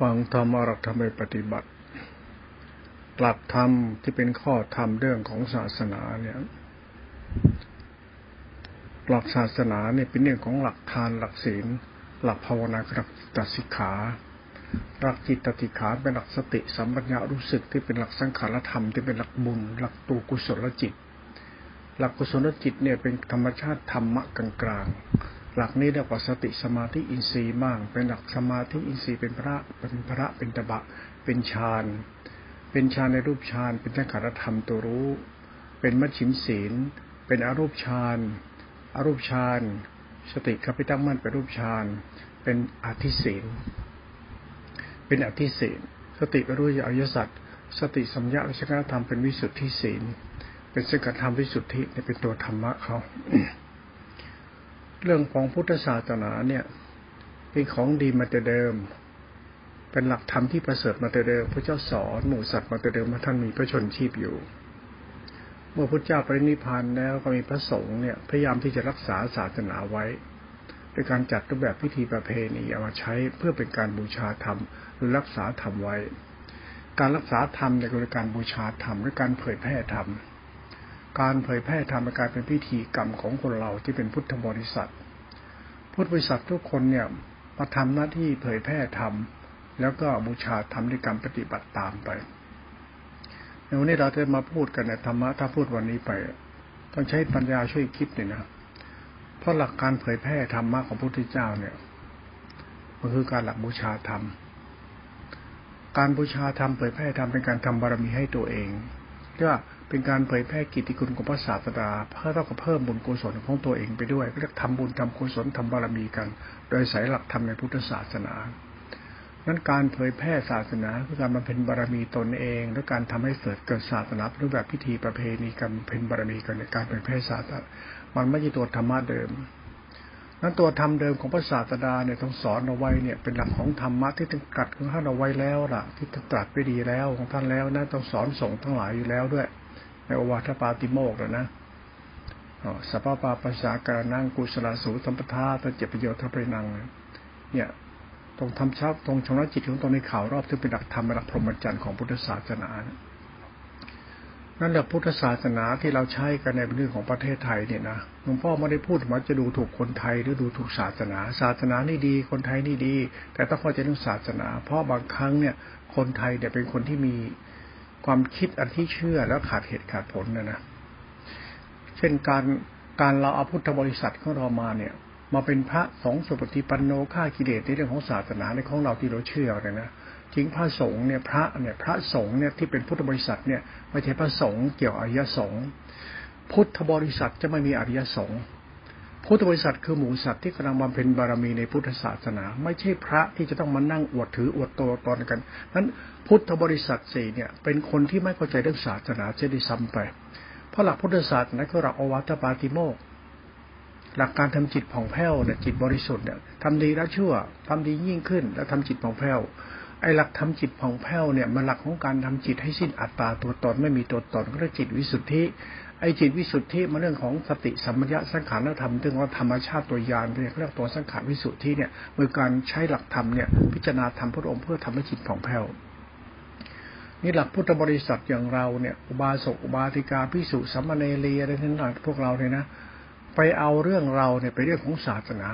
ฟังธรรมอรักธรรมไปปฏิบัติ หลักธรรมที่เป็นข้อธรรมเรื่องของศาสนาเนี่ยหลักศาสนาเนี่ยเป็นเรื่องของหลักทานหลักศีล หลักภาวนาหลักตัสิกขาหลักจิตตติขาเป็นหลักสติสัมปัญญะรู้สึกที่เป็นหลักสังขารธรรมที่เป็นหลักบุญ หลักตัวกุศลจิต หลักกุศลจิตเนี่ยเป็นธรรมชาติธรรมะกลาง หลักนี้เรียกว่าสติสมาธิอินทรีย์บ้าง เป็นหลักสมาธิอินทรีย์เป็นพระเป็นพระเป็นตบะ เป็นฌานเป็นฌานในรูปฌานเป็นสังขารธรรมตัวรู้ เป็นมัชชิมศีล เป็นอรูปฌานอรูปฌานสติขับไปตั้งมั่นเป็นรูปฌานเป็นอธิศีล เป็นอธิศีล สติไปรู้อริยสัจสติสัมยาวิชกธรรมเป็นวิสุทธิศีล เป็นสังฆธรรมวิสุทธิเป็นตัวธรรมะเขา เรื่องของพุทธศาสนาเนี่ย เป็นของดีมาแต่เดิม เป็นหลักธรรมที่ประเสริฐมาแต่เดิมพระเจ้าสอนหมู่สัตว์มาแต่เดิมมาท่านมีพระชนชีพอยู่ เมื่อพระเจ้าปรินิพานแล้วก็มีพระสงฆ์เนี่ยพยายามที่จะรักษาศาสนาไว้โดยการจัดรูปแบบพิธีประเพณีเอามาใช้เพื่อเป็นการบูชาธรรม หรือรักษาธรรมไว้ การรักษาธรรมในการบูชาธรรมและการเผยแพร่ธรรม การเผยแพร่ธรรมกายเป็นพิธีกรรมของคนเราที่เป็นพุทธบริษัท พุทธบริษัททุกคนเนี่ยมาทำหน้าที่เผยแพร่ธรรมแล้วก็บูชาธรรมด้วยการปฏิบัติตามไปในวันนี้เราจะมาพูดกันในธรรมะถ้าพูดวันนี้ไป ต้องใช้ปัญญาช่วยคิดเนี่ยนะเพราะหลักการเผยแพร่ธรรมะของพระพุทธเจ้าเนี่ยมันคือการหลักบูชาธรรม การบูชาธรรมเผยแพร่ธรรมเป็นการทำบารมีให้ตัวเองเรียกว่า เป็นการเผยแพร่กิตติคุณของพระศาสดาเพื่อเท่ากับเพิ่มบุญกุศลของตัวเองไปด้วยเรียกทำบุญทำกุศลทำบารมีกัน โดยสายหลักธรรมในพุทธศาสนานั้นการเผยแพร่ศาสนาคือการมาเป็นบารมีตนเอง และการทำให้เกิดเกิดศาสนารูปแบบพิธีประเพณีการเป็นบารมีกันในการเผยแพร่ศาสนามันไม่ใช่ตัวธรรมะเดิม นั้นตัวธรรมเดิมของพระศาสดาเนี่ยต้องสอนเอาไว้เนี่ยเป็นหลักของธรรมะที่ต้องตรัสของท่านเอาไว้แล้วล่ะ ที่ตรัสไปดีแล้วของท่านแล้วนะต้องสอนส่งทั้งหลายอยู่แล้วด้วย ในโอวาทปาติโมกแล้วนะสัพพะปาปัสสาการนั่งกุศลสูสัมปทาตะเจประโยชน์ทัพไปนัง เนี่ยตรงทำชับตรงชำระจิตของตรงในข่าวรอบที่เป็นหลักธรรมหลักพรหมจรรย์ของพุทธศาสนานั่นแหละพุทธศาสนาที่เราใช้กันในเรื่องของประเทศไทยเนี่ยนะหลวงพ่อไม่ได้พูดว่าจะดูถูกคนไทยหรือดูถูกศาสนา ศาสนานี่ดี คนไทยนี่ดี แต่ต้องเข้าใจเรื่องศาสนา เพราะบางครั้งเนี่ย คนไทยเนี่ยเป็นคนที่มี ความคิดอันที่เชื่อแล้วขาดเหตุขาดผลนะนะเช่นการการเราเอาพุทธบริษัทของเรามาเนี่ย มาเป็นพระสงฆ์สุปฏิปันโนฆ่ากิเลสในเรื่องของศาสนาในของเราที่เราเชื่อเลยนะทิ้งพระสงฆ์เนี่ยพระเนี่ยพระสงฆ์เนี่ยที่เป็นพุทธบริษัทเนี่ยไม่ใช่พระสงฆ์เกี่ยวอริยสงฆ์พุทธบริษัทจะไม่มีอริยสงฆ์ พุทธบริษัทคือหมูสัตว์ที่กำลังบำเพ็ญบารมีในพุทธศาสนา ไม่ใช่พระที่จะต้องมานั่งอวดถืออวดโตตอนกันนั้นพุทธบริษัทสี่เนี่ยเป็นคนที่ไม่เข้าใจเรื่องศาสนาจะได้ซ้ำไป เพราะหลักพุทธศาสนาคือหลักอวัตปาติโมกหลักการทำจิตผ่องแผ้วเนี่ยจิตบริสุทธิ์เนี่ยทำดีแล้วชั่วทำดียิ่งขึ้น แล้วทำจิตผ่องแผ้วไอ้หลักทำจิตผ่องแผ้วเนี่ยมันหลักของการทำจิตให้สิ้นอัตตาตัวตนไม่มีตัวตนก็เรียกจิตวิสุทธิ ไอ้จิตวิสุทธิมาเรื่องของสติสัมปชัญญะสังขารธรรมเรื่องว่าธรรมชาติตัวยานเรียกเรียกตัวสังขารวิสุทธิเนี่ยโดยการใช้หลักธรรมเนี่ยพิจารณาธรรมพระองค์เพื่อทำให้จิตผ่องแผ้วนี่หลักพุทธบริษัทอย่างเราเนี่ยอุบาสกอุบาสิกาพิสุสัมมาเนรีอะไรทั้งหลายพวกเราเนี่ยนะไปเอาเรื่องเราเนี่ยไปเรื่องของศาสนา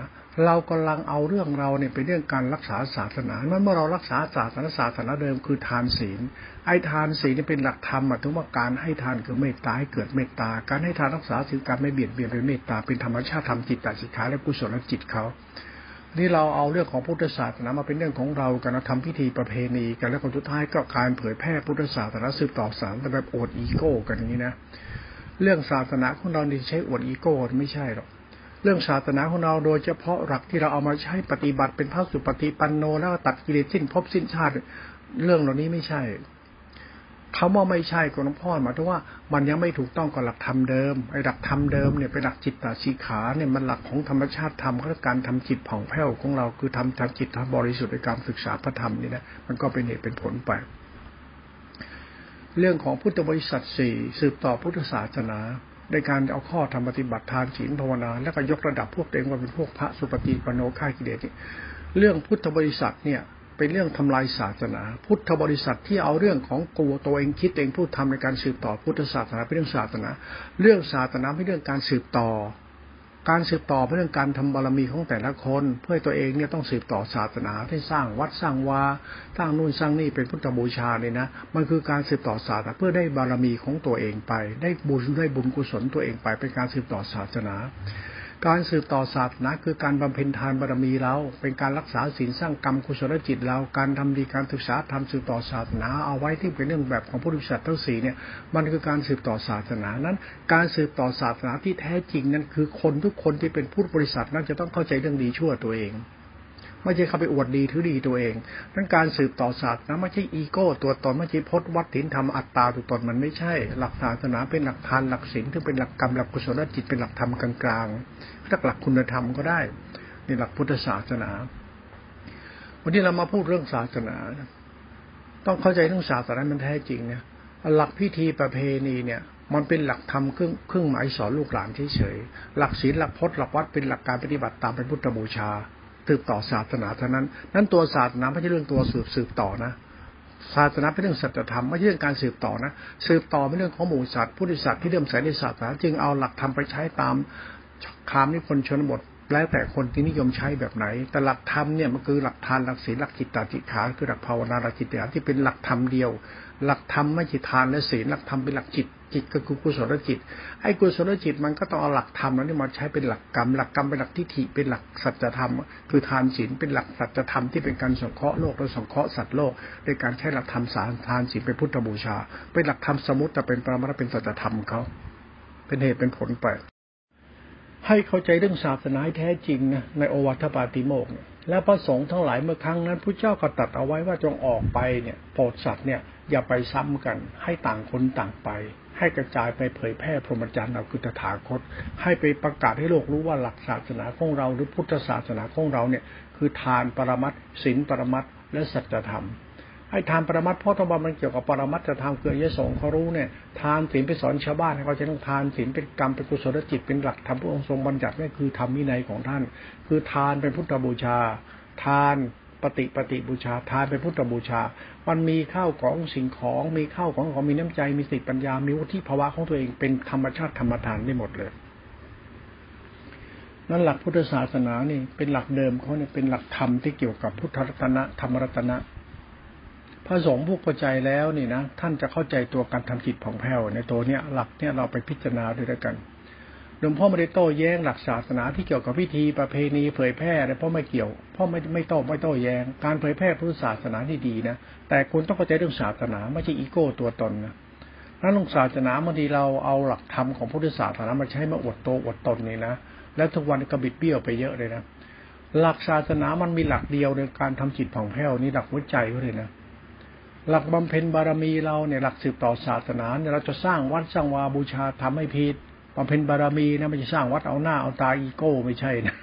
เรากำลังเอาเรื่องเราเนี่ยเป็นเรื่องการรักษาศาสนาเมื่อเรารักษาศาสนาศาสนาเดิมคือทานศีล ไอ้ทานศีลนี่เป็นหลักธรรมหมายถึงว่าการให้ทานคือเมตตาให้เกิดเมตตา การให้ทานรักษาศีลการไม่เบียดเบียนเป็นเมตตาเป็นธรรมชาติธรรมจิตตสิกขาและกุศลจิตเขานี่เราเอาเรื่องของพุทธศาสนามาเป็นเรื่องของเราการทำพิธีประเพณีกันแล้วคนสุดท้ายก็การเผยแพร่พุทธศาสนาสืบต่อสารแต่แบบอดอีโก้ กันอย่างนี้นะ เรื่องศาสนาของเรานี่ใช้อวดอีโก้ไม่ใช่หรอก เรื่องศาสนาของเราโดยเฉพาะหลักที่เราเอามาใช้ปฏิบัติเป็นพระสุปฏิปันโนแล้วตัดกิเลสสิ้นภพสิ้นชาติ เรื่องเหล่านี้ไม่ใช่คาว่าไม่ใช่ก็หลวงพ่อหมายถึงว่ามันยังไม่ถูกต้องกับหลักธรรมเดิมไอ้หลักธรรมเดิมเนี่ยเป็นหลักจิตตาชีขาเนี่ยมันหลักของธรรมชาติธรรมคือการทำจิตผ่องแผ้วของเราคือทำทำจิตทำบริสุทธิ์ในการศึกษาพระธรรมนี่นะมันก็เป็นเหตุเป็นผลไป เรื่องของพุทธบริษัทสี่สืบต่อพุทธศาสนา ในการเอาข้อธรรมปฏิบัติทานศีลภาวนา แล้วก็ยกระดับพวกเองว่าเป็นพวกพระสุปฏิปโนฆ่ากิเลสเรื่องพุทธบริษัทเนี่ยเป็นเรื่องทำลายศาสนา พุทธบริษัทที่เอาเรื่องของกูตัวเองคิดเองพูดทำในการสืบต่อพุทธศาสนาเป็นเรื่องศาสนา เรื่องศาสนาเป็นเรื่องการสืบต่อ การสืบต่อเป็นเรื่องการทำบารมีของแต่ละคน เพื่อตัวเองเนี่ยต้องสืบต่อศาสนาที่สร้างวัดสร้างวาสร้างนู่นสร้างนี่เป็นพุทธบูชาเลยนะ มันคือการสืบต่อศาสนาเพื่อได้บารมีของตัวเองไป ได้บุญได้บุญกุศลตัวเองไปเป็นการสืบต่อศาสนา การสืบต่อศาสนาคือการบำเพ็ญทานบารมีเรา เป็นการรักษาศีลสร้างกรรมกุศลจิตเรา การทำดีการศึกษาทำสืบต่อศาสนา เอาไว้ที่เป็นเรื่องแบบของพุทธศาสนาทั้งสี่เนี่ยมันคือการสืบต่อศาสนานั้น การสืบต่อศาสนาที่แท้จริงนั้นคือคนทุกคนที่เป็นผู้บริษัทนั้นจะต้องเข้าใจเรื่องดีชั่วตัวเอง ไม่ใช่เข้าไปอวดดีถือดีตัวเองนั้นการสืบต่อศาสนาไม่ใช่อีโก้ ตัวตนไม่ใช่พจน์วัดถินธรรมอัตตาตัวตนมันไม่ใช่ หลักศาสนาเป็นหลักทานหลักศีลที่เป็นหลักกรรมหลักกุศลจิตเป็นหลักธรรมกลางๆหลักหลักคุณธรรมก็ได้ในหลักพุทธศาสนา วันนี้เรามาพูดเรื่องศาสนา ต้องเข้าใจเรื่องศาสนามันแท้จริงเนี่ยหลักพิธีประเพณีเนี่ย มันเป็นหลักธรรมเครื่องเครื่องหมายสอนลูกหลานเฉยๆหลักศีลหลักพจน์หลักวัดเป็นหลักการปฏิบัติตามเป็นพุทธบูชา สืบต่อศาสนาเท่านั้น นั้นตัวศาสนาไม่ใช่เรื่องตัวสืบสืบต่อนะศาสนาเป็นเรื่องสัจธรรมไม่ใช่เรื่องการสืบต่อนะ สืบต่อเป็นเรื่องของหมู่สัตว์ผู้ดิสัตว์ที่เริ่มใส่ในศาสนาจึงเอาหลักธรรมไปใช้ตามคามนิพนธ์ชนบทแล้วแต่คนที่นิยมใช้แบบไหน แต่หลักธรรมเนี่ยมันคือหลักทานหลักศีลหลักจิตตาจิตขาคือหลักภาวนาหลักจิตตที่เป็นหลักธรรมเดียว หลักธรรมไม่ใช่ทานและศีลหลักธรรมเป็นหลักจิต จิตก็คือกุศลจิต ไอ้กุศลจิตมันก็ต้องเอาหลักธรรมนั้นมาใช้เป็นหลักกรรม หลักกรรมเป็นหลักทิฏฐิเป็นหลักสัจธรรม คือทานศีลเป็นหลักสัจธรรมที่เป็นการสงเคราะห์โลกและสงเคราะห์สัตว์โลกในการใช้หลักธรรมสารทานศีลเป็นพุทธบูชา เป็นหลักธรรมสมุติแต่เป็นปรมัตเป็นสัจธรรมเขาเป็นเหตุเป็นผลไปให้เข้าใจเรื่องศาสนาแท้จริงนะในโอวัตปาติโมกเนี่ยและพระสงฆ์ทั้งหลายเมื่อครั้งนั้นพระเจ้าก็ตัดเอาไว้ว่าจงออกไปเนี่ยโปรดสัตว์เนี่ยอย่าไปซ้ำกันให้ต่างคนต่างไป ให้กระจายไปเผยแพร่พรหมจรรย์เราคือตถาคต ให้ไปประกาศให้โลกรู้ว่าหลักศาสนาของเรา หรือพุทธศาสนาของเราเนี่ยคือทานปรมัตศีลปรมัตและสัจธรรมให้ทานปรมัตเพราะธรรมมันเกี่ยวกับปรมัตจะทำเกิดยศงเขารู้เนี่ยทานศีลไปสอนชาวบ้านให้เขาจะต้องทานศีลเป็นกรรมเป็นกุศลจิตเป็นหลักธรรมพระองค์ทรงบัญญัตินี่คือธรรมวินัยของท่าน คือทานเป็นพุทธบูชา ทาน ปฏิปฏิบูชาทานเป็นพุทธบูชา มันมีข้าวของสิ่งของมีข้าวของของมีน้ำใจมีสติปัญญา มีวุฒิภาวะของตัวเองเป็นธรรมชาติธรรมทานได้หมดเลยนั่นหลักพุทธศาสนานี่เป็นหลักเดิมเขาเนี่ยเป็นหลักธรรมที่เกี่ยวกับพุทธรัตนะธรรมรัตนะพระสงฆ์ผู้เข้าใจแล้วนี่นะท่านจะเข้าใจตัวการทำจิตผ่องแผ้วในตัวเนี้ยหลักเนี่ยเราไปพิจารณาด้วยกัน หลวงพ่อไม่ได้โต้แย้งหลักศาสนาที่เกี่ยวกับพิธีประเพณีเผยแพร่อะไรเพราะไม่เกี่ยวเพราะไม่ไม่โต้ไม่โต้แย้ง การเผยแพร่พุทธศาสนาที่ดีนะ แต่คุณต้องเข้าใจเรื่องศาสนาไม่ใช่อีโก้ตัวตนนะนั้นลงศาสนาบางทีเราเอาหลักธรรมของพุทธศาสนามาใช้มาอวดโตอวดตนนี่นะ แล้วทุกวันก็บิดเบี้ยวไปเยอะเลยนะ หลักศาสนามันมีหลักเดียวในการทำจิตผ่องแผ้วนี่หลักหัวใจเขาเลยนะหลักบำเพ็ญบารมีเราเนี่ยหลักสืบต่อศาสนาเนี่ยเราจะสร้างวัดสร้างวาบูชาทำให้ผิด บำเพ็ญบารมีนะไม่ใช่สร้างวัดเอาหน้าเอาตาอีโก้ไม่ใช่นะ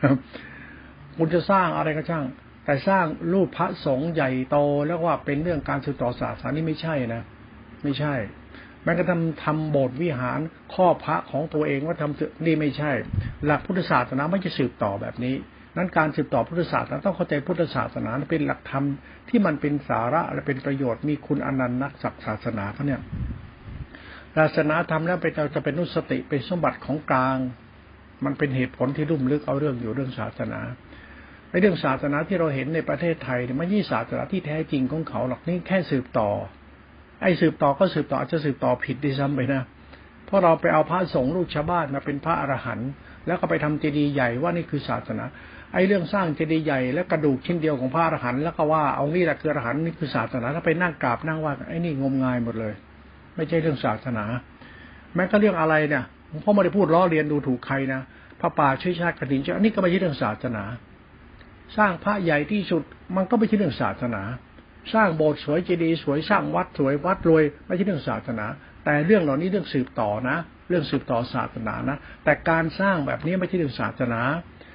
คุณจะสร้างอะไรก็ช่าง แต่สร้างรูปพระสงฆ์ใหญ่โตแล้วว่าเป็นเรื่องการสืบต่อศาสนานี่ไม่ใช่นะ ไม่ใช่แม้กระทั่งทำโบสถ์วิหารข้อพระของตัวเองว่าทำนี่ไม่ใช่ หลักพุทธศาสนาไม่จะสืบต่อแบบนี้ นั้นการสืบต่อพุทธศาสนาต้องเข้าใจพุทธศาสนาเป็นหลักธรรมที่มันเป็นสาระและเป็นประโยชน์มีคุณอนันต์นักศักศาสนาเขาเนี่ย ศาสนาธรรมแล้วเป็นจะเป็นนุสติเป็นสมบัติของกลาง มันเป็นเหตุผลที่ลุ่มลึกเอาเรื่องอยู่เรื่องศาสนาในเรื่องศาสนาที่เราเห็นในประเทศไทยเนี่ยไม่ใช่ศาสนาที่แท้จริงของเขาหรอกนี่แค่สืบต่อ ไอ้สืบต่อก็สืบต่ออาจจะสืบต่อผิดดิซ้ำไปนะเพราะเราไปเอาพระสงฆ์ลูกชาวบ้านมาเป็นพระอรหันต์แล้วก็ไปทำเจดีย์ใหญ่ว่านี่คือศาสนา ไอ้เรื่องสร้างเจดีย์ใหญ่และกระดูกชิ้นเดียวของพระอรหันต์แล้วก็ว่าเอานี่แหละคืออรหันต์นี่คือศาสนาถ้าไปนั่งกราบนั่งว่าไอ้นี่งมงายหมดเลย ไม่ใช่เรื่องศาสนา แม้ก็เรื่องอะไรเนี่ยพ่อไม่ได้พูดล้อเลียนดูถูกใครนะพระป่าช่วยชาติกระดิ่งอันนี้ก็ไม่ใช่เรื่องศาสนา สร้างพระใหญ่ที่สุดมันก็ไม่ใช่เรื่องศาสนา สร้างโบสถ์สวยเจดีย์สวยสร้างวัดสวยวัดรวยไม่ใช่เรื่องศาสนา แต่เรื่องเหล่านี้เรื่องสืบต่อนะ เรื่องสืบต่อศาสนานะ แต่การสร้างแบบนี้ไม่ใช่เรื่องศาสนา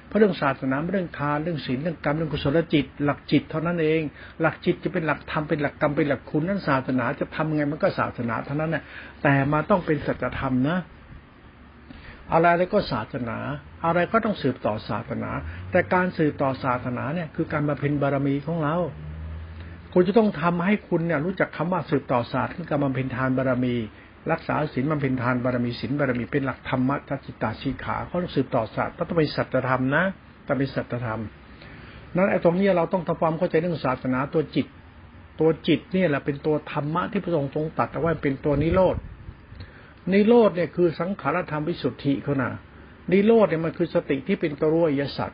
เพราะเรื่องศาสนาเรื่องทานเรื่องศีลเรื่องกรรมเรื่องกุศลจิต หลักจิตเท่านั้นเอง หลักจิตจะเป็นหลักธรรมเป็นหลักกรรมเป็นหลักคุณนั้นศาสนาจะทำไงมันก็ศาสนาเท่านั้นแหละแต่มาต้องเป็นสัจธรรมนะอะไรอะไรก็ศาสนา อะไรก็ต้องสืบต่อศาสนา แต่การสืบต่อศาสนาเนี่ยคือการมาเพ็ญบารมีของเราคุณจะต้องทำให้คุณเนี่ยรู้จักคำว่าสืบต่อศาสตร์คือการบำเพ็ญทานบารมี รักษาศีลบำเพ็ญทานบารมีศีลบารมีเป็นหลักธรรมะจิตตาชีขาเขาสืบต่อศาสตร์ต้องเป็นสัจธรรมนะต้องเป็นสัจธรรม นั้นไอ้ตรงนี้เราต้องทำความเข้าใจเรื่องศาสนาตัวจิต ตัวจิตเนี่ยแหละเป็นตัวธรรมะที่พระองค์ทรงตัดเอาไว้เป็นตัวนิโรธนิโรธเนี่ยคือสังขารธรรมวิสุทธิเขานะนิโรธเนี่ยมันคือสติที่เป็นตัวรู้อริยสัจ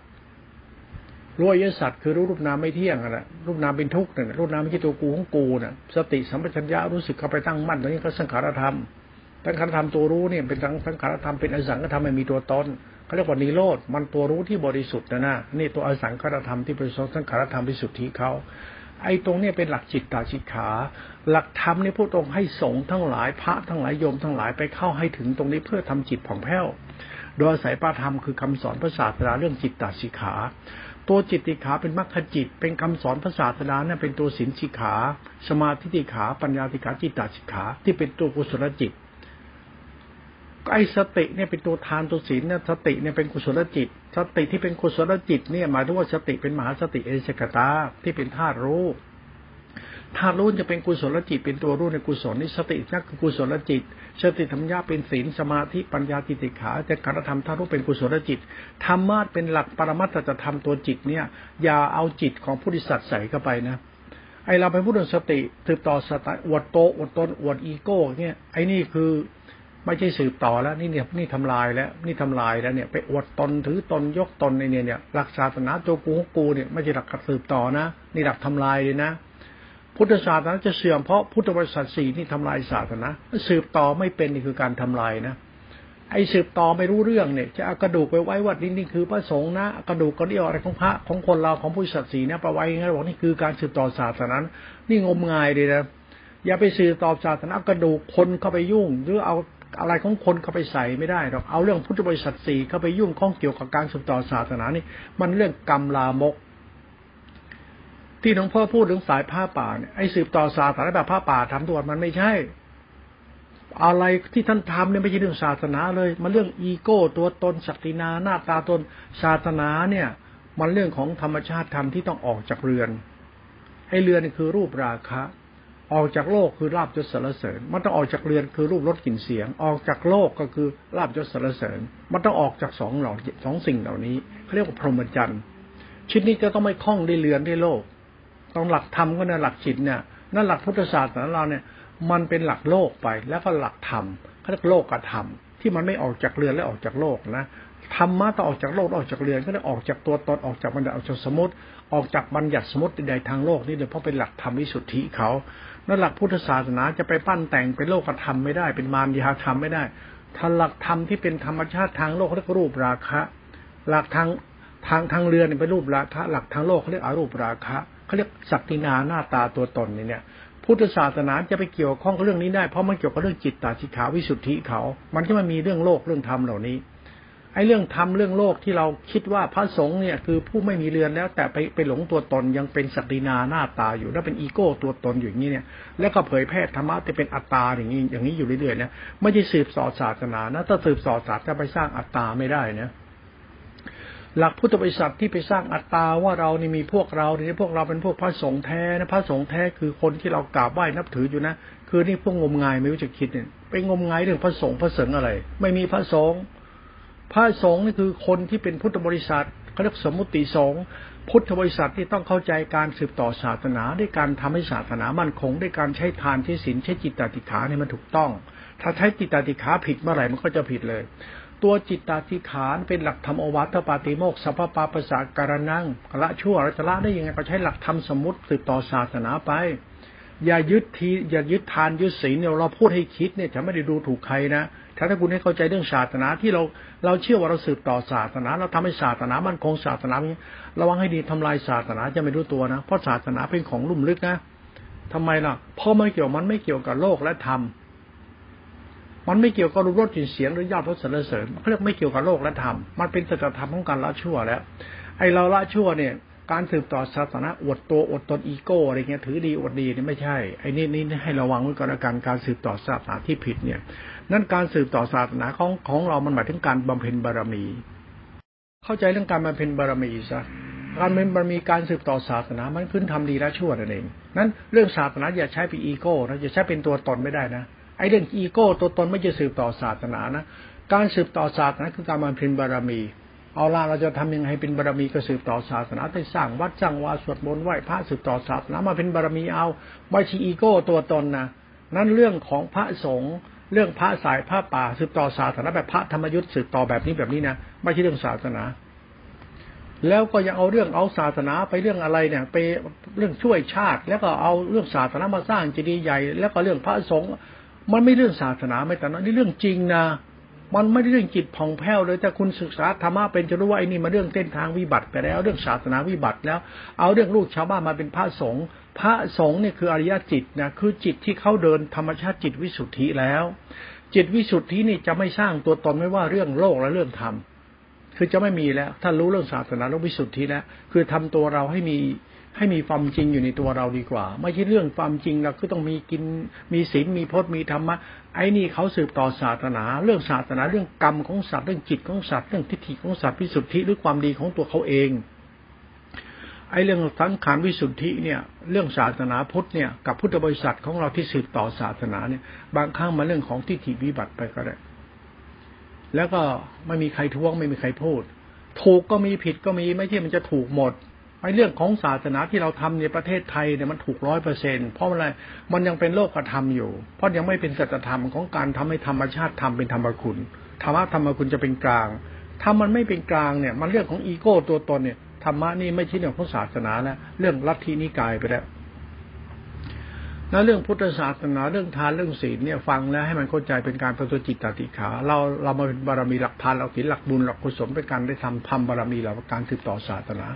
รู้อริยสัจคือรู้รูปนามไม่เที่ยงอะรูปนามเป็นทุกข์นี่ยรูปนามไม่ใช่ตัวกูของกูนะสติสัมปชัญญะรู้สึกเข้าไปตั้งมั่นตรงนี้ก็สังขารธรรมสังขารธรรมตัวรู้เนี่ยเป็นทั้งสังขารธรรมเป็นอสังขารธรรมไม่มีตัวตนเขาเรียกว่านิโรธมันตัวรู้ที่บริสุทธิ์นะนะนี่ตัวอสังขารธรรมที่เป็นสังขารธรรมวิสุทธิ์เขาไอ้ตรงนี้เป็นหลักจิตตาชิขา หลักธรรมนี่พูดตรงให้สงฆ์ทั้งหลายพระทั้งหลายโยมทั้งหลายไปเข้าให้ถึงตรงนี้เพื่อทำจิตผ่องแผ้ว โดยอาศัยปาธรรมคือคำสอนพระศาสดาเรื่องจิตตาชิขา ตัวจิตติขาเป็นมรรคจิต เป็นคำสอนพระศาสนาเนี่ยเป็นตัวศีลสิขา สมาธิติขา ปัญญาติขาจิตตาสิขา ที่เป็นตัวกุศลจิตไอ้สติเนี่ยเป็นตัวทานตัวศีลเนี่ยสติเนี่ยเป็นกุศลจิต สติที่เป็นกุศลจิตเนี่ยหมายถึงว่าสติเป็นมหาสติเอเชกตาที่เป็นธาตุรู้ ธาตุรู้จะเป็นกุศลจิตเป็นตัวรู้ในกุศลนี่สตินั่คือกุศลจิตสติธรรมญาเป็นศีลสมาธิปัญญาจิติขาจะการธรรมธาตุรู้เป็นกุศลจิตธรรมะเป็นหลักปรมัตถจะทำตัวจิตเนี่ย อย่าเอาจิตของผู้ดิสัตใส่เข้าไปนะไอเราไปพูดถึงสติสืบต่อสติอวดโตอวดตนอวดอีโก้เนี่ยไอนี่คือไม่ใช่สืบต่อแล้วนี่เนี่ยนี่ทำลายแล้ว นี่ทำลายแล้วเนี่ย ไปอวดตนถือตนยกตนในเนี่ยเนี่ยหลักศาสนาโจกูของกูเนี่ยไม่ใช่หลักสืบต่อนะ นี่หลักทำลายเลยนะ พุทธศาสนาจะเสื่อมเพราะพุทธบริษัทสี่นี่ทำลายศาสนาสืบต่อไม่เป็นนี่คือการทำลายนะไอ้สืบต่อไม่รู้เรื่องเนี่ย จะเอากระดูกไปไว้วัดนี่นี่คือพระสงฆ์นะกระดูกก็เรียกอะไรของพระของคนเราของผู้ศักดิ์ศรีนะไปไว้งั้นบอกนี่คือการสืบต่อศาสนานี่งมงายเลยนะอย่าไปสืบต่อศาสนากระดูกคนเข้าไปยุ่ง หรือเอาอะไรของคนเข้าไปใส่ไม่ได้หรอกเอาเรื่องพุทธบริษัทสี่เข้าไปยุ่งข้องเกี่ยวกับการสืบต่อศาสนานี่มันเรื่องกรรมลามก ที่หลวงพ่อพูดถึงสายผ้าป่าเนี่ยไอ้สืบต่อศาสนาแบบผ้าป่าทำตัวมันไม่ใช่ อะไรที่ท่านทำเนี่ยไม่ใช่เรื่องศาสนาเลย มันเรื่องอีโก้ตัวตนศักดินาหน้าตาตนศาสนาเนี่ย มันเรื่องของธรรมชาติธรรมที่ต้องออกจากเรือนไอ้เรือนคือรูปราคะ ออกจากโลกคือลาบยศสรรเสริญ มันต้องออกจากเรือนคือรูปรสกลิ่นเสียง ออกจากโลกก็คือลาบยศสรรเสริญ มันต้องออกจากสองเหล่าสองสิ่งเหล่านี้เขาเรียกว่าพรหมจรรย์ชิ้นนี้จะต้องไม่คล้องได้เรือนได้โลก ต้องหลักธรรมก็ในหลักจิตเนี่ยนั่นหลักพุทธศาสนาเราเนี่ย มันเป็นหลักโลกไปแล้วก็หลักธรรมเขาเรียกโลกกับธรรมที่มันไม่ออกจากเรือนและออกจากโลกนะธรรมะต้องออกจากโลกออกจากเรือนก็ได้ออกจากตัวตนออกจากบัญญัติออกจากสมมติ ออกจากบัญญัติสมมติใดทางโลกนี่เลยเพราะเป็นหลักธรรมวิสุทธิเขาแล้วหลักพุทธศาสนาจะไปปั้นแต่งเป็นโลกธรรมไม่ได้ เป็นมารยาธรรมไม่ได้ถ้าหลักธรรมที่เป็นธรรมชาติทางโลกเขาเรียกรูปราคะ หลักทางทางทางเรือนเป็นรูปราคะ หลักทางโลกเขาเรียกอรูปราคะ เขาเรียกสักตินาหน้าตาตัวตนนี่เนี่ย พุทธศาสนาจะไปเกี่ยวข้องกับเรื่องนี้ได้เพราะมันเกี่ยวกับเรื่องจิตตาสิขาวิสุทธิเขา มันก็ไม่มีเรื่องโลกเรื่องธรรมเหล่านี้ไอ้เรื่องทำเรื่องโลกที่เราคิดว่าพระสงฆ์เนี่ยคือผู้ไม่มีเรือนแล้ว แต่ไปไปหลงตัวตนยังเป็นสัตดินาหน้าตาอยู่แล้วเป็นอีโก้ตัวตนอยู่อย่างนี้เนี่ย แล้วก็เผยแพร่ธรรมะที่เป็นอัตตาอย่างนี้อย่างนี้อยู่เรื่อยๆนะไม่ใช่สืบสอดศาสนานะถ้าสืบสอดศาสนาจะไปสร้างอัตตาไม่ได้นะ หลักพุทธบริษัทที่ไปสร้างอัตตาว่าเรานี่มีพวกเรานี่พวกเราเป็นพวกพระสงฆ์แท้นะพระสงฆ์แท้คือคนที่เรากราบไหว้นับถืออยู่นะ คือนี่พวกงมงายไม่รู้จะคิดเนี่ยไปงมงายเรื่องพระสงฆ์พระเสงอะไร ไม่มีพระสงฆ์พระสงฆ์นี่คือคนที่เป็นพุทธบริษัทเขาเรียกสมมุติสงฆ์พุทธบริษัทที่ต้องเข้าใจการสืบต่อศาสนาด้วยการทำให้ศาสนามั่นคงด้วยการใช้ทานใช้ศีลใช้จิตตติขาเนี่ยมันถูกต้อง ถ้าใช้จิตตติขาผิดเมื่อไหร่มันก็จะผิดเลย ตัวจิตตติขานเป็นหลักธรรมอวัตปาติโมกสัพพปาปะสาการนังละชั่วละละได้ยังไงก็ใช้หลักธรรมสมมติสืบต่อศาสนาไป อย่ายึดทีอย่ายึดทานยึดศีลเนี่ยเราพูดให้คิดเนี่ยจะไม่ได้ดูถูกใครนะถ้าถ้าคุณให้เข้าใจเรื่องศาสนาที่เราเราเชื่อว่าเราสืบต่อศาสนา เราทำให้ศาสนามันคงศาสนานี้ระวังให้ดีทำลายศาสนาจะไม่รู้ตัวนะเพราะศาสนาเป็นของลุ่มลึกนะทำไมล่ะเพราะมันเกี่ยวมันไม่เกี่ยวกับโลกและธรรม มันไม่เกี่ยวกับรูปรสกลิ่นเสียงหรือยอดรสสรรเสริญเขาเรียกไม่เกี่ยวกับโลกและธรรมมันเป็นสัจธรรมของการละชั่วแล้ว ไอเราละชั่วเนี่ยการสืบต่อศาสนาอวดตัวอวดตนอีโก้อะไรเงี้ยถือดีอวดดีนี่ไม่ใช่ไอ้นี่นี่ให้ระวังไว้ก่อนการการสืบต่อศาสนาที่ผิดเนี่ย นั่นการสืบต่อศาสนาของของเรามันหมายถึงการบำเพ็ญบารมี เข้าใจเรื่องการบำเพ็ญบารมีซะการเป็นบารมีการสืบต่อศาสนามันขึ้นทำดีและชั่วนั่นเองนั้นเรื่องศาสนาอย่าใช้เป็นอีโก้นะอย่าใช้เป็นตัวตนไม่ได้นะ ไอ้เรื่องอีโก้ตัวตนไม่จะสืบต่อศาสนานะ การสืบต่อศาสนาคือการบำเพ็ญบารมี เอาล่ะเราจะทำยังไงเป็นบารมีก็สืบต่อศาสนาไปสร้างวัดสร้างวาสวดมนต์ไหว้พระสืบต่อศาสนามาเป็นบารมีเอาไม่ใช่อีโก้ตัวตนนะนั่นเรื่องของพระสงฆ์เรื่องพระสายพระป่าสืบต่อศาสนาแบบพระธรรมยุทธ์สืบต่อแบบนี้แบบนี้นะไม่ใช่เรื่องศาสนา แล้วก็ยังเอาเรื่องเอาศาสนาไปเรื่องอะไรเนี่ย ไปเรื่องช่วยชาติ แล้วก็เอาเรื่องศาสนามาสร้างเจดีย์ใหญ่ แล้วก็เรื่องพระสงฆ์ มันไม่เรื่องศาสนาไม่แต่นั้นนี่เรื่องจริงนะมันไม่ได้เรื่องจิตผ่องแผ้วเลยแต่คุณศึกษาธรรมะเป็นจะรู้ว่าไอ้นี่มาเรื่องเส้นทางวิบัติไปแล้ว เรื่องศาสนาวิบัติแล้ว เอาเรื่องลูกชาวบ้านมาเป็นพระสงฆ์พระสงฆ์เนี่ยคืออริยจิตนะคือจิตที่เขาเดินธรรมชาติจิตวิสุทธิแล้ว จิตวิสุทธินี่จะไม่สร้างตัวตนไม่ว่าเรื่องโลกและเรื่องธรรมคือจะไม่มีแล้ว ถ้ารู้เรื่องศาสนาแล้ววิสุทธิแล้วคือทำตัวเราให้มี ให้มีความจริงอยู่ในตัวเราดีกว่า ไม่ใช่เรื่องความจริงเราก็ต้องมีกินมีศีลมีพจน์มีธรรมะไอ้นี่เขาสืบต่อศาสนา เรื่องศาสนาเรื่องกรรมของสัตว์เรื่องจิตของสัตว์เรื่องทิฏฐิของสัตว์วิสุทธิหรือความดีของตัวเขาเอง ไอ้เรื่องสังขารวิสุทธิเนี่ย เรื่องศาสนาพุทธเนี่ยกับพุทธบริษัทของเราที่สืบต่อศาสนาเนี่ย บางครั้งมาเรื่องของทิฏฐิวิบัติไปก็ได้แล้วก็ไม่มีใครท้วงไม่มีใครพูด ถูกก็มีผิดก็มีไม่ใช่มันจะถูกหมด ไอ้เรื่องของศาสนาที่เราทำในประเทศไทยเนี่ยมันถูกร้อยเปอร์เซ็นเพราะอะไรมันยังเป็นโลกธรรมอยู่ เพราะยังไม่เป็นสัจธรรมของการทำให้ธรรมชาติทำเป็นธรรมคุณธรรมะธรรมคุณจะเป็นกลาง ถ้ามันไม่เป็นกลางเนี่ย มันเรื่องของอีโก้ตัวตนเนี่ยธรรมะนี่ไม่ใช่เรื่องของศาสนาแล้วเรื่องลัทธินิกายไปแล้ว แล้วเรื่องพุทธศาสนาเรื่องทานเรื่องศีลเนี่ยฟังแล้วให้มันเข้าใจเป็นการประตูจิตตติขา เราเรามาเป็นบารมีหลักทานหลักศีลหลักบุญหลักกุศลเป็นการได้ทำทำบารมีเราการสืบต่อศาสนา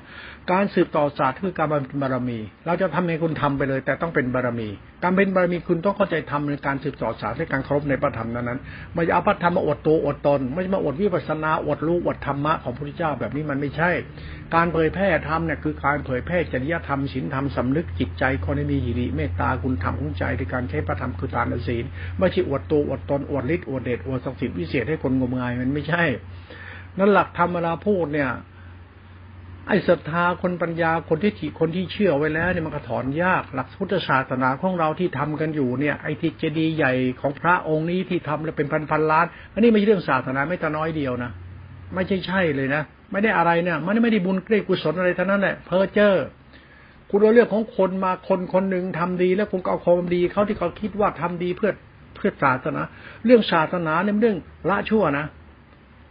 การสืบต่อศาสตร์คือการเป็นบารมี เราจะทำให้คุณทำไปเลย แต่ต้องเป็นบารมี การเป็นบารมีคุณต้องเข้าใจทำในการสืบต่อศาสตร์ในการเคารพในพระธรรมนั้นนั้นไม่เอาพระธรรมมาอดตัวอดตน ไม่ใช่มาอดวิปัสสนาอดรู้อดธรรมะของพระพุทธเจ้าแบบนี้มันไม่ใช่ การเผยแพร่ธรรมเนี่ยคือการเผยแพร่จริยธรรมศีลธรรมสำนึกจิตใจคนที่มีหิริเมตตาคุณธรรมของใจในการใช้พระธรรมคือทานศีลไม่ใช่อวดตัวอวดตนอวดฤทธิ์อวดเดชอวดศักดิ์สิทธิ์วิเศษให้คนงมงายมันไม่ใช่ นั่นหลักธรรมเวลาพูดเนี่ย ไอ้ศรัทธาคนปัญญาคนที่ถีคนที่เชื่อไว้แล้วเนี่ยมันกระถอนยาก หลักพุทธศาสนาของเราที่ทำกันอยู่เนี่ยไอ้ที่เจดีย์ใหญ่ของพระองค์นี้ที่ทำแล้วเป็นพันพันล้านอันนี้ไม่ใช่เรื่องศาสนาไม่แต่น้อยเดียวนะไม่ใช่ใช่เลยนะไม่ได้อะไรเนี่ย มันไม่ได้บุญเกรกุศลอะไรทั้งนั้นแหละเพอเจอร์ คุณเอาเรื่องของคนมาคนคนหนึ่งทำดี แล้วคุณก็เอาความดีเขาที่เขาคิดว่าทำดีเพื่อเพื่อศาสนา เรื่องศาสนาเนี่ยเรื่องละชั่วนะ